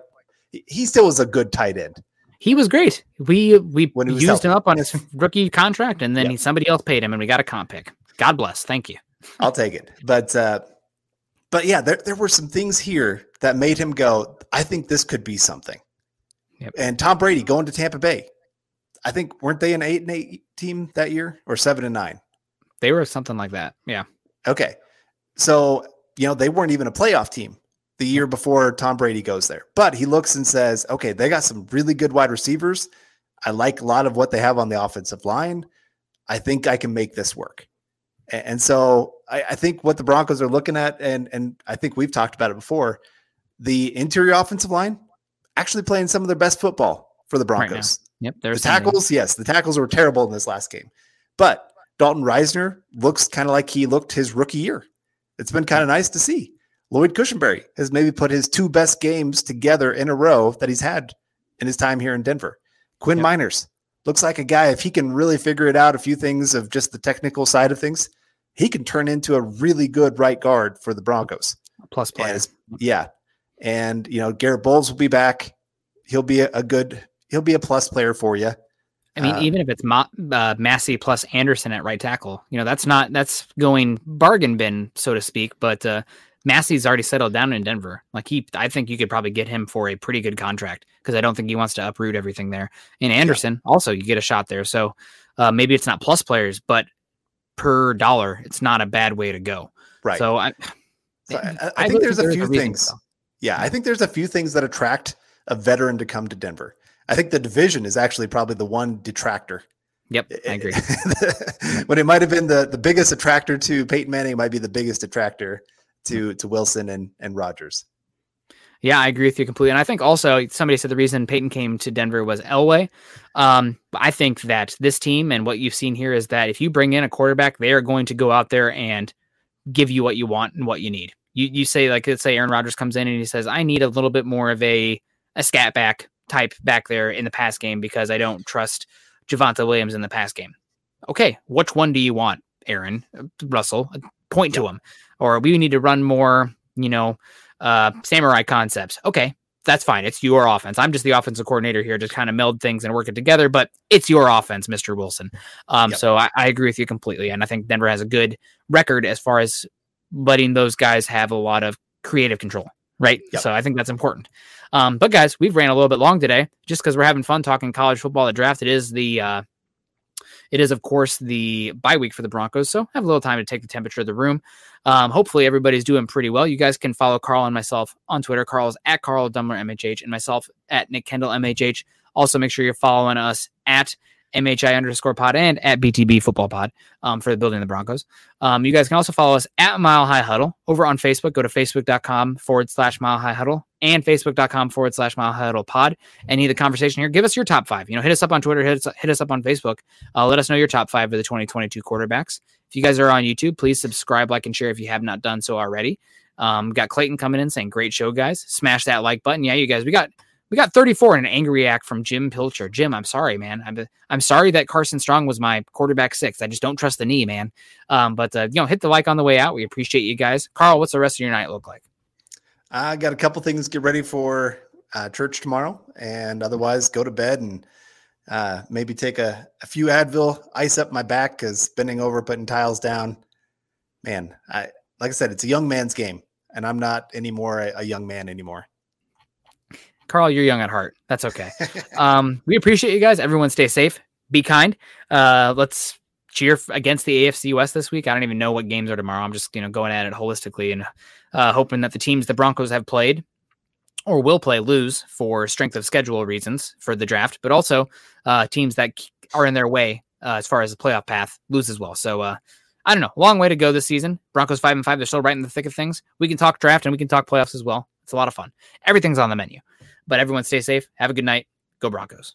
he- he still was a good tight end.
He was great. We we
When he was
used him up on his rookie contract, and then
Yeah.
he, somebody else paid him, and we got a comp pick. God bless. Thank you.
I'll take it. But, uh, but yeah, there, there were some things here that made him go, I think this could be something.
Yep.
And Tom Brady going to Tampa Bay. I think weren't they an eight and eight team that year or seven and nine?
They were something like that. Yeah.
Okay. So, you know, they weren't even a playoff team the year before Tom Brady goes there. But he looks and says, okay, they got some really good wide receivers. I like a lot of what they have on the offensive line. I think I can make this work. And so I, I think what the Broncos are looking at, and and I think we've talked about it before, the interior offensive line actually playing some of their best football for the
Right.
Broncos
Yep.
the
There's something.
tackles, yes, the tackles were terrible in this last game. But Dalton Risner looks kind of like he looked his rookie year. It's been kind of nice to see. Lloyd Cushenberry has maybe put his two best games together in a row that he's had in his time here in Denver. Quinn
Yep.
Meinerz looks like a guy, if he can really figure it out, a few things of just the technical side of things, he can turn into a really good right guard for the Broncos.
Plus
Plus
player.
it's- yeah. And, you know, Garett Bolles will be back. He'll be a, a good, he'll be a plus player for you.
I mean,
uh,
even if it's Ma- uh, Massie plus Anderson at right tackle, you know, that's not that's going bargain bin, so to speak. But uh, Massie's already settled down in Denver. Like he, I think you could probably get him for a pretty good contract because I don't think he wants to uproot everything there. And Anderson also, you get a shot there. So uh, maybe it's not plus players, but per dollar, it's not a bad way to go.
Right.
So I,
So I, I- I think
really
there's a few things. Yeah, I think there's a few things that attract a veteran to come to Denver. I think the division is actually probably the one detractor.
Yep, I agree.
when it might have been the, the biggest attractor to Peyton Manning, it might be the biggest attractor to to Wilson and and Rodgers.
Yeah, I agree with you completely. And I think also somebody said the reason Peyton came to Denver was Elway. Um, I think that this team and what you've seen here is that if you bring in a quarterback, they are going to go out there and give you what you want and what you need. You you say like let's say Aaron Rodgers comes in and he says, I need a little bit more of a a scat back type back there in the pass game because I don't trust Javonte Williams in the pass game. Okay, which one do you want, Aaron Russell? Point to him. Or we need to run more, you know, uh, samurai concepts. Okay, that's fine. It's your offense. I'm just the offensive coordinator here, just kind of meld things and work it together. But it's your offense, Mr. Wilson. Um, yep. So I, I, agree with you completely, and I think Denver has a good record as far as letting those guys have a lot of creative control. Right. Yep. So I think that's important. Um, but guys, we've ran a little bit long today, just because we're having fun talking college football. The draft. It is the uh, it is, of course, the bye week for the Broncos, so have a little time to take the temperature of the room. Um, hopefully, everybody's doing pretty well. You guys can follow Carl and myself on Twitter. Carl's at Carl Dumler MHH, and myself at Nick Kendell MHH. Also, make sure you're following us at MHI underscore pod and at BTB football pod um, for the building of the Broncos. Um, you guys can also follow us at Mile High Huddle over on Facebook. Go to facebook.com forward slash Mile High Huddle and facebook.com forward slash Mile Huddle pod. Any of the conversation here, give us your top five. You know, hit us up on Twitter, hit us, hit us up on Facebook. Uh, let us know your top five of the 2022 quarterbacks. If you guys are on YouTube, please subscribe, like, and share if you have not done so already. Um, got Clayton coming in saying, great show, guys. Smash that like button. Yeah, you guys, we got we got 34 in an angry act from Jim Pilcher. Jim, I'm sorry, man. I'm, I'm sorry that Carson Strong was my quarterback six. I just don't trust the knee, man. Um, but, uh, you know, hit the like on the way out. We appreciate you guys. Carl, what's the rest of your night look like?
I got a couple things get ready for uh, church tomorrow, and otherwise go to bed and uh, maybe take a, a few Advil, ice up my back because bending over, putting tiles down. Man, I like I said, it's a young man's game, and I'm not anymore a, a young man anymore.
Carl, you're young at heart. That's okay. um, we appreciate you guys. Everyone stay safe. Be kind. Uh, let's cheer against the AFC West this week. I don't even know what games are tomorrow. I'm just, you know, going at it holistically and uh, hoping that the teams the Broncos have played or will play lose for strength of schedule reasons for the draft, but also uh, teams that are in their way uh, as far as the playoff path lose as well. So, uh, I don't know. Long way to go this season. Broncos five and five. They're still right in the thick of things. We can talk draft and we can talk playoffs as well. It's a lot of fun. Everything's on the menu. But everyone stay safe. Have a good night. Go Broncos.